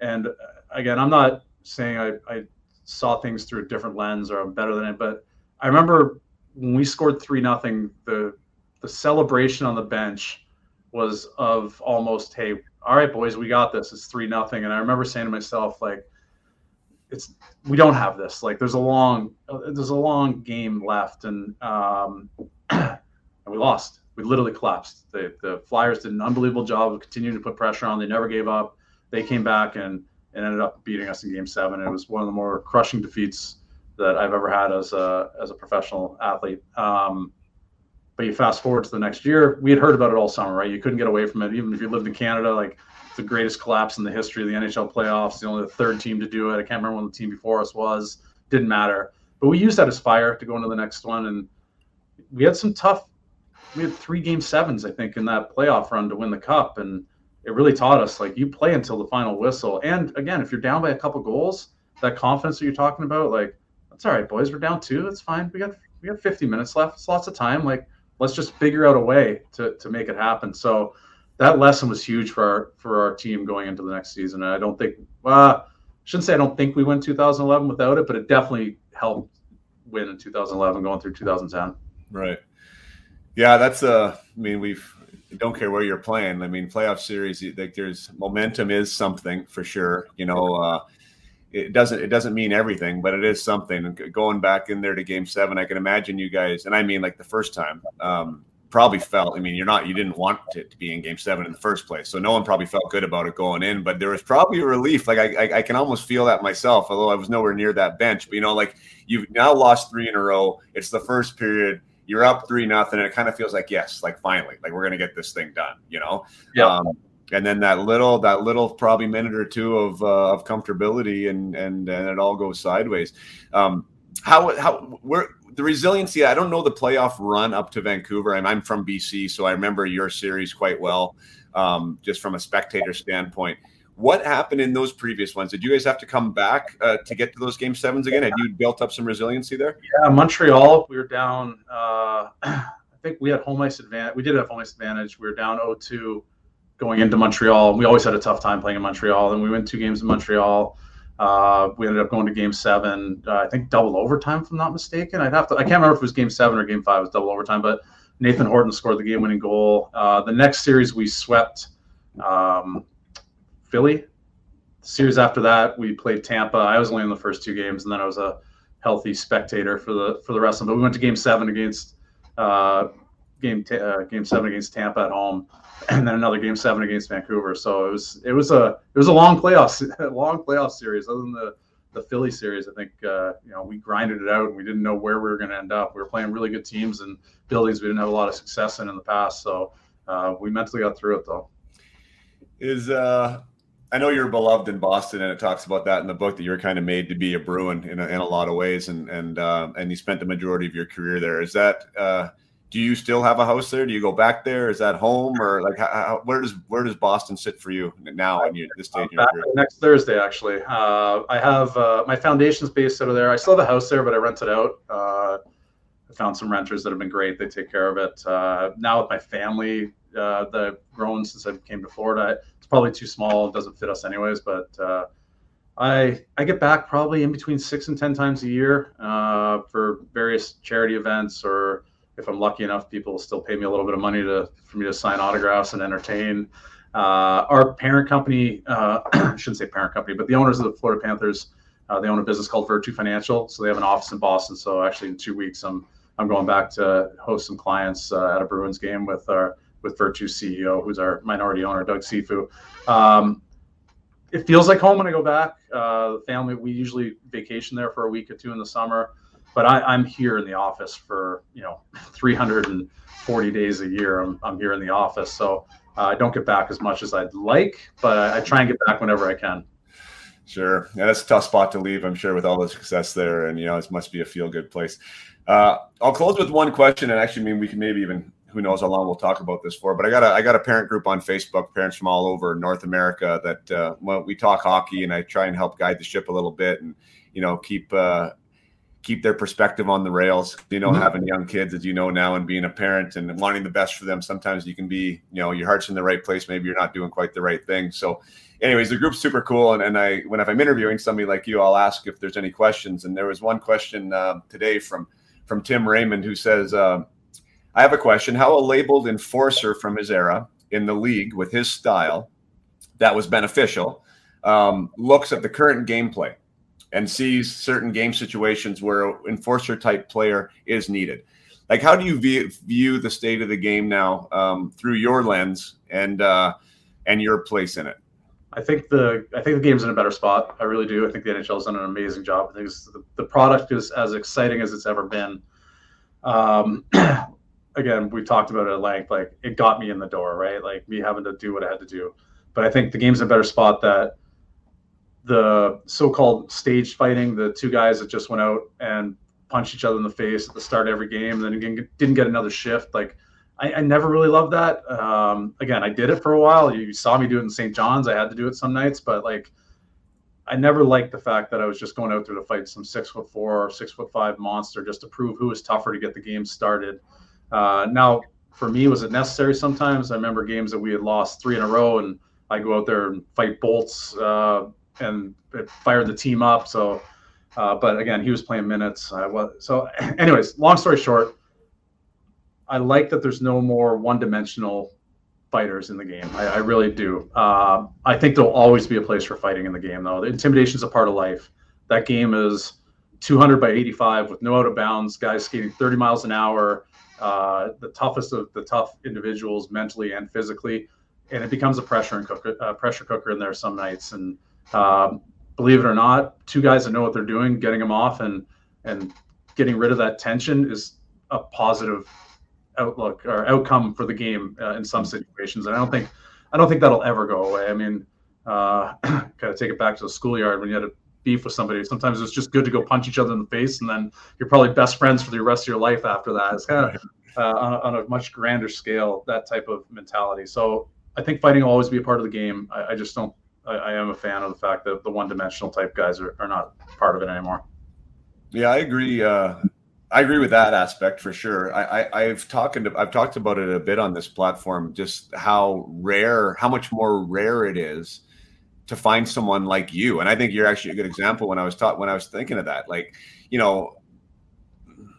And uh, again, I'm not saying I, I saw things through a different lens or I'm better than it, but I remember when we scored three nothing, the the celebration on the bench was of almost, hey, all right, boys, we got this. It's three nothing. And I remember saying to myself, like, it's we don't have this. Like, there's a long there's a long game left, and um, and we lost. We literally collapsed. The the Flyers did an unbelievable job of continuing to put pressure on. They never gave up. They came back and, and ended up beating us in Game Seven. It was one of the more crushing defeats that I've ever had as a as a professional athlete. Um, but you fast forward to the next year, we had heard about it all summer, right? You couldn't get away from it, even if you lived in Canada. Like the greatest collapse in the history of the NHL playoffs, the only the third team to do it. I can't remember when the team before us was. Didn't matter. But we used that as fire to go into the next one, and we had some tough. We had three game sevens, I think, in that playoff run to win the cup, and it really taught us like you play until the final whistle. And again, if you're down by a couple goals, that confidence that you're talking about, like that's all right, boys. We're down two. That's fine. We got we got 50 minutes left. It's lots of time. Like let's just figure out a way to to make it happen. So that lesson was huge for our for our team going into the next season. And I don't think uh, I shouldn't say I don't think we win 2011 without it, but it definitely helped win in 2011 going through 2010. Right. Yeah, that's uh I mean we've don't care where you're playing. I mean, playoff series, like there's momentum is something for sure. You know, uh, it doesn't it doesn't mean everything, but it is something. Going back in there to Game Seven, I can imagine you guys, and I mean like the first time, um, probably felt. I mean, you're not you didn't want it to be in Game Seven in the first place, so no one probably felt good about it going in. But there was probably a relief. Like I, I, I can almost feel that myself, although I was nowhere near that bench. But you know, like you've now lost three in a row. It's the first period you're up three nothing and it kind of feels like yes like finally like we're gonna get this thing done you know? Yeah. Um, and then that little that little probably minute or two of uh, of comfortability and and and it all goes sideways. Um, how how where the resiliency i don't know the playoff run up to vancouver. And i'm from bc so i remember your series quite well um, just from a spectator standpoint What happened in those previous ones? Did you guys have to come back uh, to get to those game sevens again? Had you built up some resiliency there? Yeah, Montreal, we were down. Uh, I think we had home ice advantage. We did have home ice advantage. We were down 0-2 going into Montreal. We always had a tough time playing in Montreal, and we went two games in Montreal. Uh, we ended up going to Game Seven. Uh, I think double overtime, if I'm not mistaken. I'd have to. I can't remember if it was Game Seven or Game Five. It was double overtime, but Nathan Horton scored the game-winning goal. Uh, the next series we swept um, Philly. The series after that, we played Tampa. I was only in the first two games, and then I was a healthy spectator for the for the rest of them. But we went to Game Seven against uh, Game t- uh, Game Seven against Tampa at home and then another game seven against Vancouver. So it was it was a it was a long playoff long playoff series. Other than the the Philly series, I think uh, you know we grinded it out and we didn't know where we were going to end up. We were playing really good teams and buildings we didn't have a lot of success in in the past. So uh, we mentally got through it though. Is uh, I know you're beloved in Boston, and it talks about that in the book that you're kind of made to be a Bruin in a, in a lot of ways, and and uh, and you spent the majority of your career there. Is that uh, do you still have a house there? Do you go back there? Is that home or like how, where does where does Boston sit for you now in your, this stage? Uh, next Thursday, actually. Uh, I have uh, my foundation's based out of there. I still have a house there, but I rent it out. Uh, I found some renters that have been great. They take care of it. Uh, now with my family uh, that I've grown since I came to Florida, it's probably too small. It doesn't fit us anyways, but. I I get back probably in between six and ten times a year for various charity events or if I'm lucky enough, people will still pay me a little bit of money to for me to sign autographs and entertain. Uh, our parent company, uh, I shouldn't say parent company, but the owners of the Florida Panthers, uh, they own a business called Virtu Financial. So they have an office in Boston. So actually, in two weeks, I'm I'm going back to host some clients uh, at a Bruins game with our with Virtu CEO, who's our minority owner, Doug Cifu. Um, it feels like home when I go back. Uh, family, we usually vacation there for a week or two in the summer but I, am here in the office for you know 340 days a year. I'm, I'm here in the office, so uh, I don't get back as much as I'd like, but I, I, try and get back whenever I can. Sure, yeah, that's a tough spot to leave. I'm sure with all the success there, and you know, it must be a feel good place. Uh, I'll close with one question, and actually, I mean, we can maybe even who knows how long we'll talk about this for. But I got a I got a parent group on Facebook, parents from all over North America that uh, well, we talk hockey, and I try and help guide the ship a little bit, and you know, keep uh, keep their perspective on the rails. You know, mm-hmm. having young kids, as you know now, and being a parent and wanting the best for them. Sometimes you can be, you know, your heart's in the right place. Maybe you're not doing quite the right thing. So, anyways, the group's super cool. And, and I, when if I'm interviewing somebody like you, I'll ask if there's any questions. And there was one question uh, today from from Tim Raymond who says, uh, "I have a question. How a labeled enforcer from his era in the league with his style that was beneficial um, looks at the current gameplay." and sees certain game situations where an enforcer type player is needed. Like, how do you view, view the state of the game now um, through your lens and uh, and your place in it? I think the I think the game's in a better spot. I really do. I think the NHL has done an amazing job. I think the, the product is as exciting as it's ever been. Um, again, we talked about it at length. Like it got me in the door, right? Like me having to do what I had to do. But I think the game's a better spot that the so-called staged fighting, the two guys that just went out and punched each other in the face at the start of every game, and then again didn't get another shift. Like I, I never really loved that. Um, again, I did it for a while. You saw me do it in St. John's. I had to do it some nights, but like I never liked the fact that I was just going out there to fight some six foot four or six foot five monster just to prove who was tougher to get the game started. Uh, now, for me, was it necessary sometimes? I remember games that we had lost three in a row, and I go out there and fight bolts. Uh, and it fired the team up. So, uh, but again, he was playing minutes. I was so. Anyways, long story short, I like that there's no more one-dimensional fighters in the game. I, I really do. Uh, I think there'll always be a place for fighting in the game, though. The intimidation is a part of life. That game is 200 by 85 with no out of bounds, guys skating 30 miles an hour, uh, the toughest of the tough individuals mentally and physically, and it becomes a pressure and cooker, uh, pressure cooker in there some nights. And um, believe it or not, two guys that know what they're doing, getting them off and and getting rid of that tension is a positive outlook or outcome for the game uh, in some situations. And I don't think I don't think that'll ever go away. I mean, uh, kind of take it back to the schoolyard when you had a beef with somebody. Sometimes it's just good to go punch each other in the face, and then you're probably best friends for the rest of your life after that. It's kind of uh, on, a, on, a, much grander scale that type of mentality. So I think fighting will always be a part of the game. I, I just don't I, I am a fan of the fact that the one dimensional type guys are, are not part of it anymore. Yeah, I agree. Uh, I agree with that aspect for sure. I, I, have talked I've talked about it a bit on this platform, just how rare, how much more rare it is to find someone like you. And I think you're actually a good example when I was taught when I was thinking of that. Like, you know,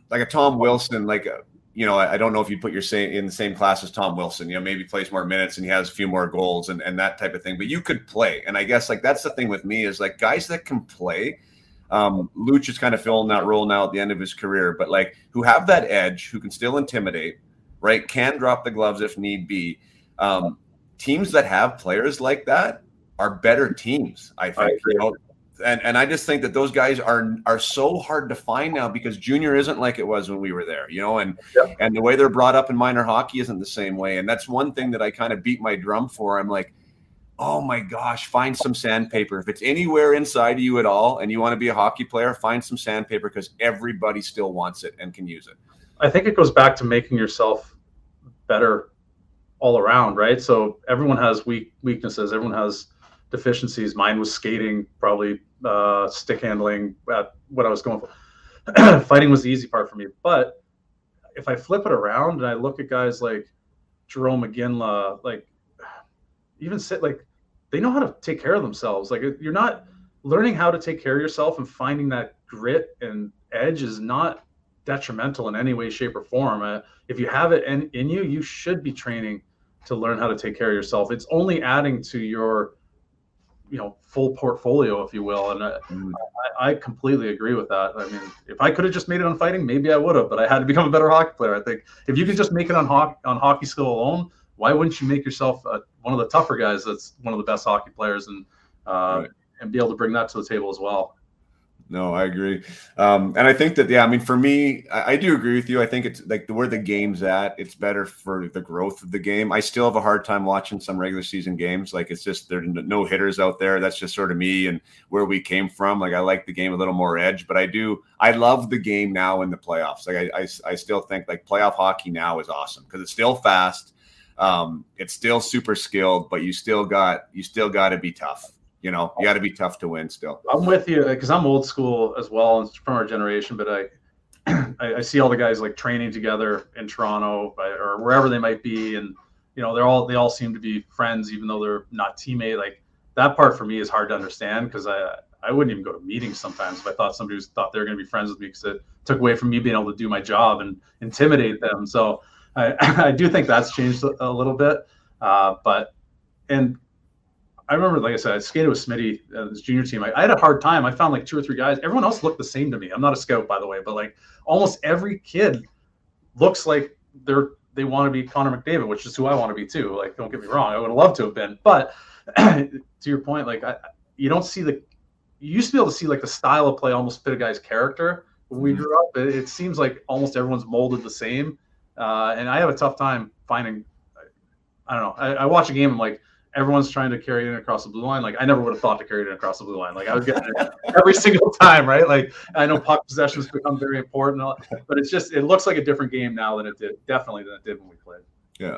like a Tom Wilson, like a, you know, I don't know if you put your same in the same class as Tom Wilson. You know, maybe plays more minutes and he has a few more goals and, and that type of thing. But you could play, and I guess like that's the thing with me is like guys that can play. Um, Luch is kind of filling that role now at the end of his career, but like who have that edge, who can still intimidate, right? Can drop the gloves if need be. Um, teams that have players like that are better teams. I think. I you know, and and I just think that those guys are are so hard to find now because junior isn't like it was when we were there, you know, and yep. and the way they're brought up in minor hockey isn't the same way, and that's one thing that I kind of beat my drum for. I'm like, oh my gosh, find some sandpaper if it's anywhere inside of you at all, and you want to be a hockey player, find some sandpaper because everybody still wants it and can use it. I think it goes back to making yourself better all around, right? So everyone has weak weaknesses, everyone has deficiencies. Mine was skating, probably uh, stick handling. At what I was going for, fighting was the easy part for me. But if I flip it around and I look at guys like Jarome Iginla, like even Sid like they know how to take care of themselves. Like you're not learning how to take care of yourself and finding that grit and edge is not detrimental in any way, shape, or form. Uh, if you have it in, in you, you should be training to learn how to take care of yourself. It's only adding to your you know full portfolio, if you will. And I, mm. I, I, completely agree with that. I mean, if I could have just made it on fighting, maybe I would have. But I had to become a better hockey player. I think if you could just make it on hockey on hockey skill alone, why wouldn't you make yourself a, one of the tougher guys? That's one of the best hockey players, and uh, right. and be able to bring that to the table as well. No, I agree. Um, and I think that, yeah, I mean, for me, I, I, do agree with you. I think it's like where the game's at, it's better for the growth of the game. I still have a hard time watching some regular season games. Like it's just, there are no hitters out there. That's just sort of me and where we came from. Like I like the game a little more edge, but I do, I love the game now in the playoffs. Like I, I, I still think like playoff hockey now is awesome because it's still fast. Um, it's still super skilled, but you still got, you still got to be tough you know, you got to be tough to win still. I'm with you because I'm old school as well and from our generation, but I, I, I, see all the guys like training together in Toronto or wherever they might be, and you know they're all they all seem to be friends, even though they're not teammate. Like that part for me is hard to understand because I I wouldn't even go to meetings sometimes if I thought somebody was thought they were going to be friends with me because it took away from me being able to do my job and intimidate them. So I I do think that's changed a, a little bit, uh, but and I remember, like I said, I skated with Smitty, uh, this junior team. I, I, had a hard time. I found like two or three guys. Everyone else looked the same to me. I'm not a scout, by the way, but like almost every kid looks like they're they want to be Connor McDavid, which is who I want to be too. Like, don't get me wrong, I would have loved to have been. But to your point, like I, you don't see the you used to be able to see like the style of play almost fit a guy's character when we mm-hmm. grew up. It, it seems like almost everyone's molded the same, uh, and I have a tough time finding. I don't know. I, I watch a game. I'm like everyone's trying to carry it across the blue line. Like I never would have thought to carry it across the blue line. Like I was getting it every single time, right? Like I know puck possessions become very important, but it's just it looks like a different game now than it did definitely than it did when we played. Yeah,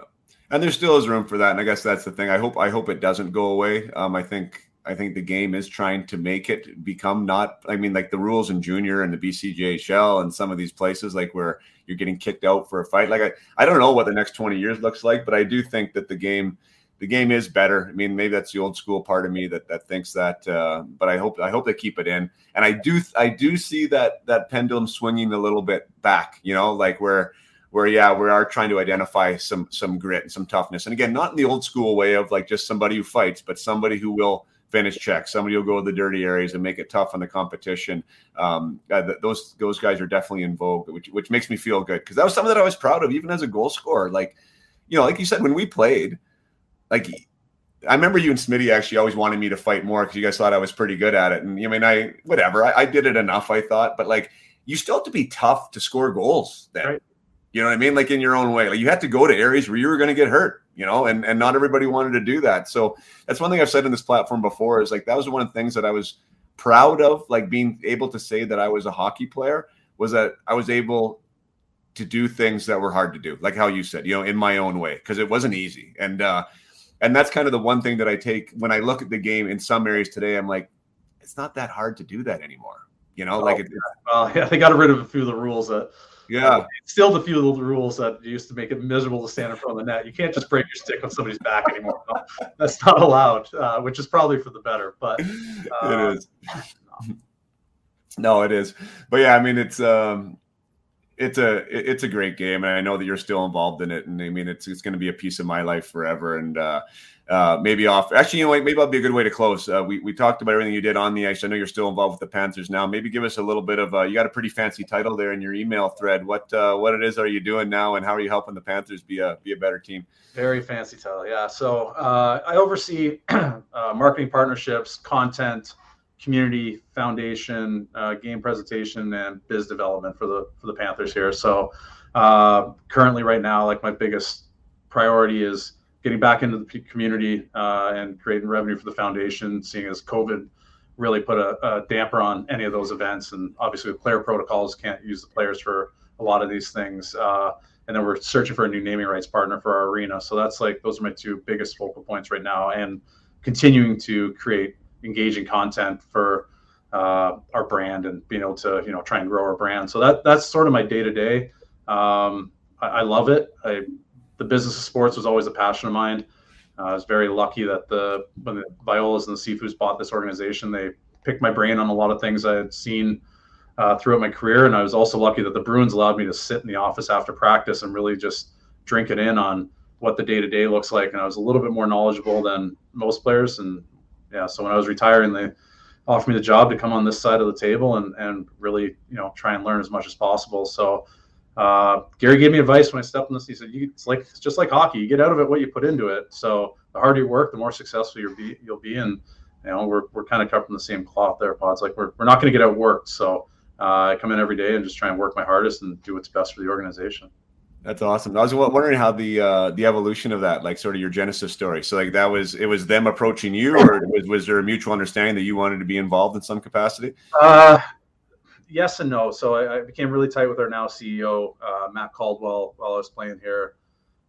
and there still is room for that, and I guess that's the thing. I hope I hope it doesn't go away. Um, I think I think the game is trying to make it become not. I mean, like the rules in junior and the BCJHL and some of these places, like where you're getting kicked out for a fight. Like I, I don't know what the next 20 years looks like, but I do think that the game the game is better. I mean, maybe that's the old school part of me that that thinks that, uh, but I hope I hope they keep it in. And I do I do see that that pendulum swinging a little bit back. You know, like where where yeah we are trying to identify some some grit and some toughness. And again, not in the old school way of like just somebody who fights, but somebody who will finish checks. Somebody will go to the dirty areas and make it tough on the competition. Um, uh, those those guys are definitely in vogue, which which makes me feel good because that was something that I was proud of, even as a goal scorer. Like you know, like you said, when we played like I remember you and Smitty actually always wanted me to fight more because you guys thought I was pretty good at it. And I mean, I whatever, I, I, did it enough, I thought. But like, you still have to be tough to score goals. Then, right. you know what I mean? Like in your own way, like you had to go to areas where you were going to get hurt. You know, and and not everybody wanted to do that. So that's one thing I've said in this platform before is like that was one of the things that I was proud of, like being able to say that I was a hockey player was that I was able to do things that were hard to do, like how you said, you know, in my own way, because it wasn't easy. And uh, And that's kind of the one thing that I take when I look at the game in some areas today. I'm like, it's not that hard to do that anymore. You know, oh, like it, well, yeah, they got rid of a few of the rules that yeah, uh, still the few of the rules that used to make it miserable to stand in front of the net. You can't just break your stick on somebody's back anymore. No, that's not allowed, uh, which is probably for the better. But uh, it is. No, it is. But yeah, I mean, it's um, it's a it's a great game, and I know that you're still involved in it. And I mean, it's it's going to be a piece of my life forever. And uh, uh, maybe off. Actually, you know, maybe that'll be a good way to close. Uh, we we talked about everything you did on the ice. I know you're still involved with the Panthers now. Maybe give us a little bit of. Uh, you got a pretty fancy title there in your email thread. What uh, what it is are you doing now, and how are you helping the Panthers be a be a better team? Very fancy title, yeah. So uh, I oversee uh, marketing partnerships, content, community foundation, uh, game presentation, and biz development for the for the Panthers here. So uh, currently, right now, like my biggest priority is getting back into the community uh, and creating revenue for the foundation. Seeing as COVID really put a, a, damper on any of those events, and obviously with player protocols, can't use the players for a lot of these things. Uh, and then we're searching for a new naming rights partner for our arena. So that's like those are my two biggest focal points right now, and continuing to create engaging content for uh, our brand and being able to you know try and grow our brand. So that that's sort of my day to day. I love it. I the business of sports was always a passion of mine. Uh, I was very lucky that the when the Violas and the Cifus bought this organization, they picked my brain on a lot of things I had seen uh, throughout my career, and I was also lucky that the Bruins allowed me to sit in the office after practice and really just drink it in on what the day to day looks like. And I was a little bit more knowledgeable than most players, and yeah, so when I was retiring, they offered me the job to come on this side of the table and and really you know try and learn as much as possible. So uh, Gary gave me advice when I stepped in this. He said, "It's like it's just like hockey. You get out of it what you put into it. So the harder you work, the more successful you'll be. You'll be, and you know we're, we're kind of cut from the same cloth there, pods. Like we're, we're not going to get out outworked. So uh, I come in every day and just try and work my hardest and do what's best for the organization. That's awesome. I was wondering how the uh, the evolution of that, like sort of your genesis story. So like that was it was them approaching you, or was was there a mutual understanding that you wanted to be involved in some capacity? Uh, yes and no. So I, I, became really tight with our now CEO uh, Matt Caldwell while I was playing here.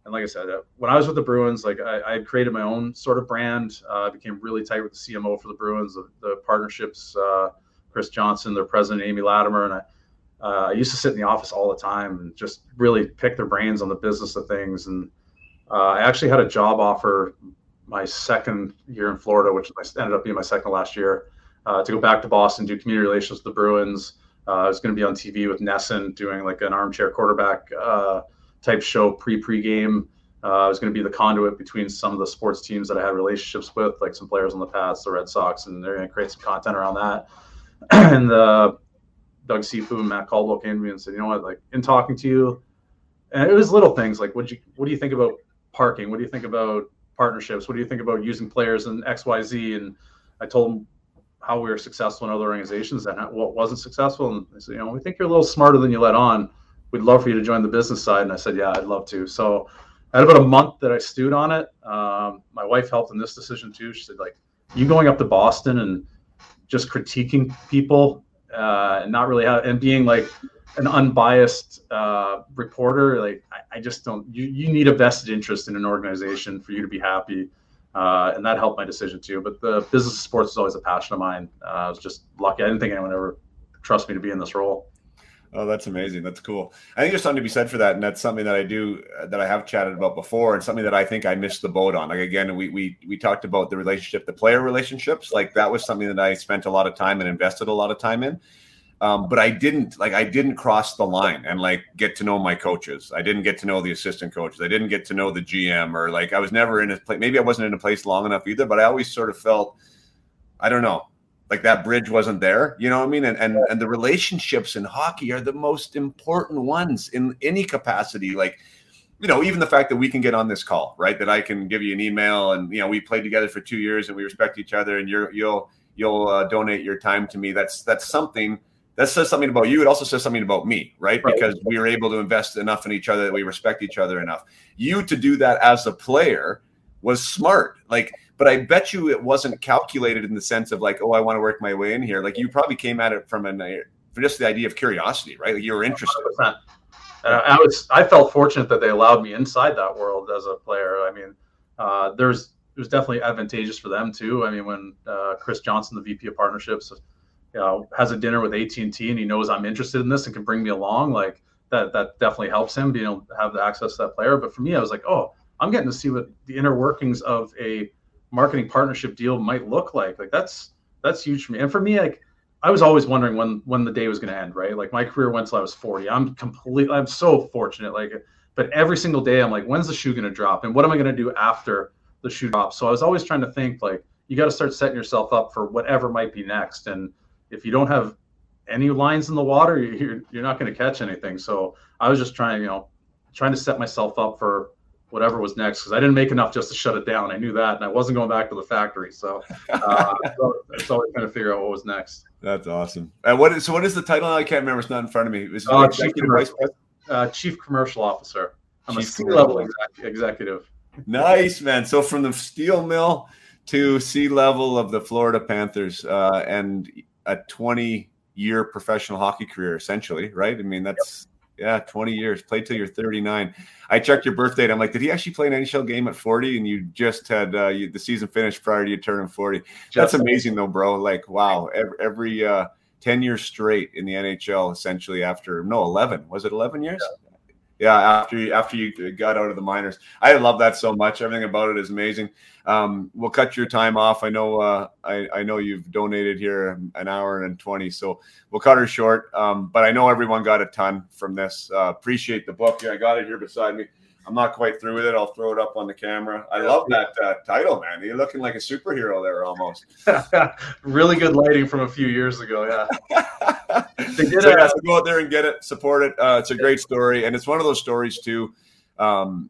And like I said, uh, when I was with the Bruins, like I, I had created my own sort of brand. Uh, I became really tight with the CMO for the Bruins, the, the partnerships, uh, Chris Johnson, their president Amy Latimer, and I. Uh, I used to sit in the office all the time and just really pick their brains on the business of things. And uh, I actually had a job offer my second year in Florida, which ended up being my second last year, to go back to Boston, do community relations with the Bruins uh, I was going to be on TV with NESN doing like an armchair quarterback uh, type show pre pre-game. Uh, I was going to be the conduit between some of the sports teams that I had relationships with, like some players on the Pats, the Red Sox, and they're going to create some content around that. and uh, Doug Cifu and Matt Caldwell came to me and said, "You know what? Like in talking to you, and it was little things like what you what do you think about parking? What do you think about partnerships? What do you think about using players in X Y Z?" And I told him how we were successful in other organizations and what wasn't successful. And they said, you know, we think you're a little smarter than you let on. We'd love for you to join the business side. And I said, yeah, I'd love to. So I had about a month that I stewed on it. Um, my wife helped in this decision too. She said, like, you going up to Boston and just critiquing people uh, and not really have, and being like an unbiased uh, reporter, like I, I just don't. You you need a vested interest in an organization for you to be happy uh, and that helped my decision too. But the business of sports is always a passion of mine. Uh, I was just lucky. I didn't think anyone ever trust me to be in this role. Oh, that's amazing. That's cool. I think there's something to be said for that, and that's something that I do uh, that I have chatted about before, and something that I think I missed the boat on. Like again, we we we talked about the relationship, the player relationships. Like that was something that I spent a lot of time and invested a lot of time in. Um, but I didn't like I didn't cross the line and like get to know my coaches. I didn't get to know the assistant coaches. I didn't get to know the GM or like I was never in a place. Maybe I wasn't in a place long enough either. But I always sort of felt, I don't know, like that bridge wasn't there. You know what I mean? And and and the relationships in hockey are the most important ones in any capacity. Like you know, even the fact that we can get on this call, right? That I can give you an email, and you know, we played together for two years, and we respect each other, and you're you'll you'll uh, donate your time to me. That's that's something that says something about you. It also says something about me, right? right? Because we are able to invest enough in each other that we respect each other enough. You to do that as a player was smart. Like, but I bet you it wasn't calculated in the sense of like, oh, I want to work my way in here. Like, you probably came at it from an for just the idea of curiosity, right? Like you were interested. 100%. And I was, I felt fortunate that they allowed me inside that world as a player. I mean, uh, there's was definitely advantageous for them too. I mean, when uh, Chris Johnson, the VP of partnerships, you know, has a dinner with AT and T, and he knows I'm interested in this and can bring me along, like that that definitely helps him being able to have the access to that player. But for me, I was like, oh, I'm getting to see what the inner workings of a marketing partnership deal might look like. Like that's that's huge for me. And for me, like I was always wondering when when the day was going to end, right? Like my career went till I was 40. I'm completely I'm so fortunate like but every single day I'm like when's the shoe going to drop and what am I going to do after the shoe drops? So I was always trying to think like you got to start setting yourself up for whatever might be next and if you don't have any lines in the water, you're you're not going to catch anything. So I was just trying, you know, trying to set myself up for whatever was next because I didn't make enough just to shut it down. I knew that, and I wasn't going back to the factory. So uh, it's always trying to figure out what was next. That's awesome. And what is so? What is the title? I can't remember. It's not in front of me. Is uh, chief, commercial, uh, chief commercial officer. I'm chief a C level executive. Nice man. So from the steel mill to C level of the Florida Panthers, uh, and a 20 year professional hockey career, essentially, right? I mean, that's yeah, 20 years. Play till you're 39. I checked your birth date. I'm like, did he actually play an NHL game at 40? And you just had uh, you, the season finished prior to you turning 40. That's amazing, though, bro. Like, wow, every, every uh, 10 years straight in the NHL, essentially after no 11. Was it 11 years? Yeah yeah, after you, after you got out of the minors, I love that so much. Everything about it is amazing. Um, we'll cut your time off. I know uh, I, I know you've donated here an hour and twenty, so we'll cut her short. Um, but I know everyone got a ton from this. Uh, appreciate the book. Yeah, I got it here beside me. I'm not quite through with it. I'll throw it up on the camera. I love that uh, title, man. You're looking like a superhero there almost. really good lighting from a few years ago. Yeah. so, yeah, so go out there and get it, support it. Uh, it's a great story, and it's one of those stories too. Um,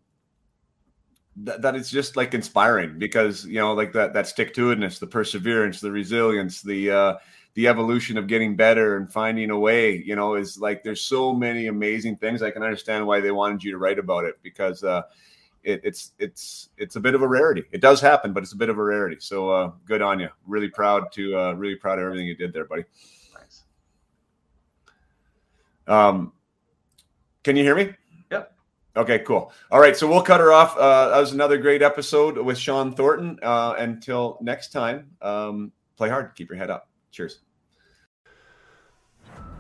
that, that it's just like inspiring because you know, like that that stick to itness, the perseverance, the resilience, the uh, the evolution of getting better and finding a way you know is like there's so many amazing things. I can understand why they wanted you to write about it because uh it, it's it's it's a bit of a rarity. It does happen but it's a bit of a rarity. So uh good on you really proud to uh really proud of everything you did there buddy. Um can you hear me? Yep. Okay cool. All right so we'll cut her off. Uh that was another great episode with Shawn Thornton. Uh until next time um play hard. Keep your head up cheers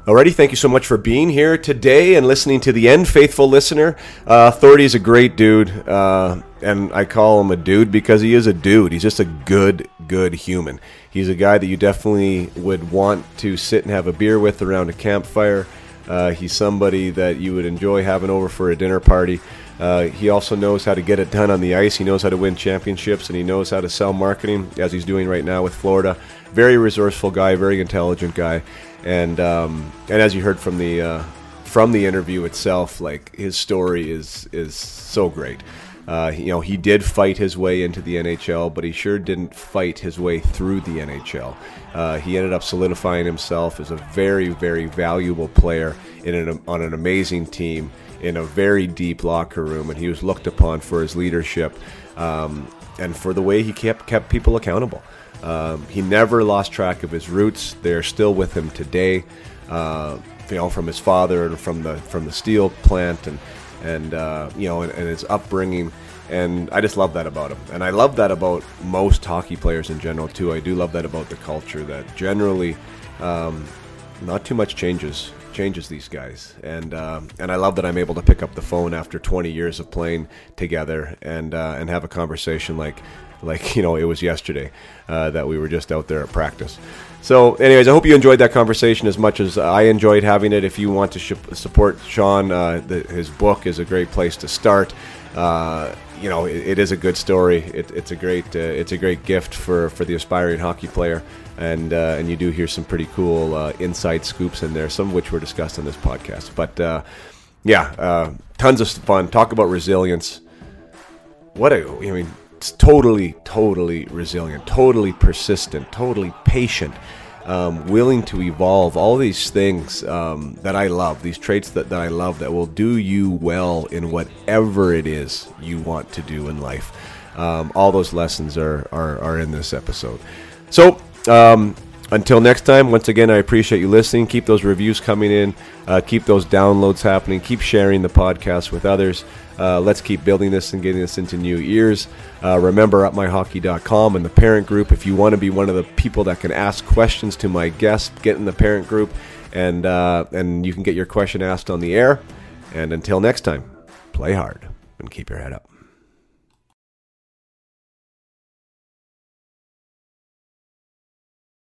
Alrighty, thank you so much for being here today and listening to the end, faithful listener. Uh, is a great dude, uh, and I call him a dude because he is a dude. He's just a good, good human. He's a guy that you definitely would want to sit and have a beer with around a campfire. Uh, he's somebody that you would enjoy having over for a dinner party. Uh, he also knows how to get it done on the ice. He knows how to win championships, and he knows how to sell marketing, as he's doing right now with Florida. Very resourceful guy, very intelligent guy and um, and as you heard from the uh, from the interview itself, like his story is is so great. Uh, you know, he did fight his way into the NHL, but he sure didn't fight his way through the NHL. Uh, he ended up solidifying himself as a very, very valuable player in an, on an amazing team in a very deep locker room, and he was looked upon for his leadership um, and for the way he kept kept people accountable. Um, he never lost track of his roots. They're still with him today. Uh, you know, from his father and from the from the steel plant and and uh, you know and, and, his upbringing. And I just love that about him. And I love that about most hockey players in general too. I do love that about the culture that generally um, not too much changes changes these guys. And uh, and I love that I'm able to pick up the phone after 20 years of playing together and uh, and have a conversation like like you know it was yesterday uh, that we were just out there at practice. So, anyways, I hope you enjoyed that conversation as much as I enjoyed having it. If you want to sh- support Shawn, uh, the, his book is a great place to start. Uh, you know, it, it is a good story. It, it's a great uh, it's a great gift for, for the aspiring hockey player, and uh, and you do hear some pretty cool uh, inside scoops in there, some of which were discussed on this podcast. But yeah, tons of fun. Talk about resilience. What a I mean totally, totally resilient, totally persistent, totally patient, um, willing to evolve. All these things um, that I love, these traits that, that I love that will do you well in whatever it is you want to do in life. Um, all those lessons are, are, are in this episode. So, um, until next time, once again, I appreciate you listening. Keep those reviews coming in, uh, keep those downloads happening, keep sharing the podcast with others. Uh, let's keep building this and getting this into new ears. Uh, remember, upmyhockey.com and the parent group. If you want to be one of the people that can ask questions to my guests, get in the parent group, and uh, and you can get your question asked on the air. And until next time, play hard and keep your head up.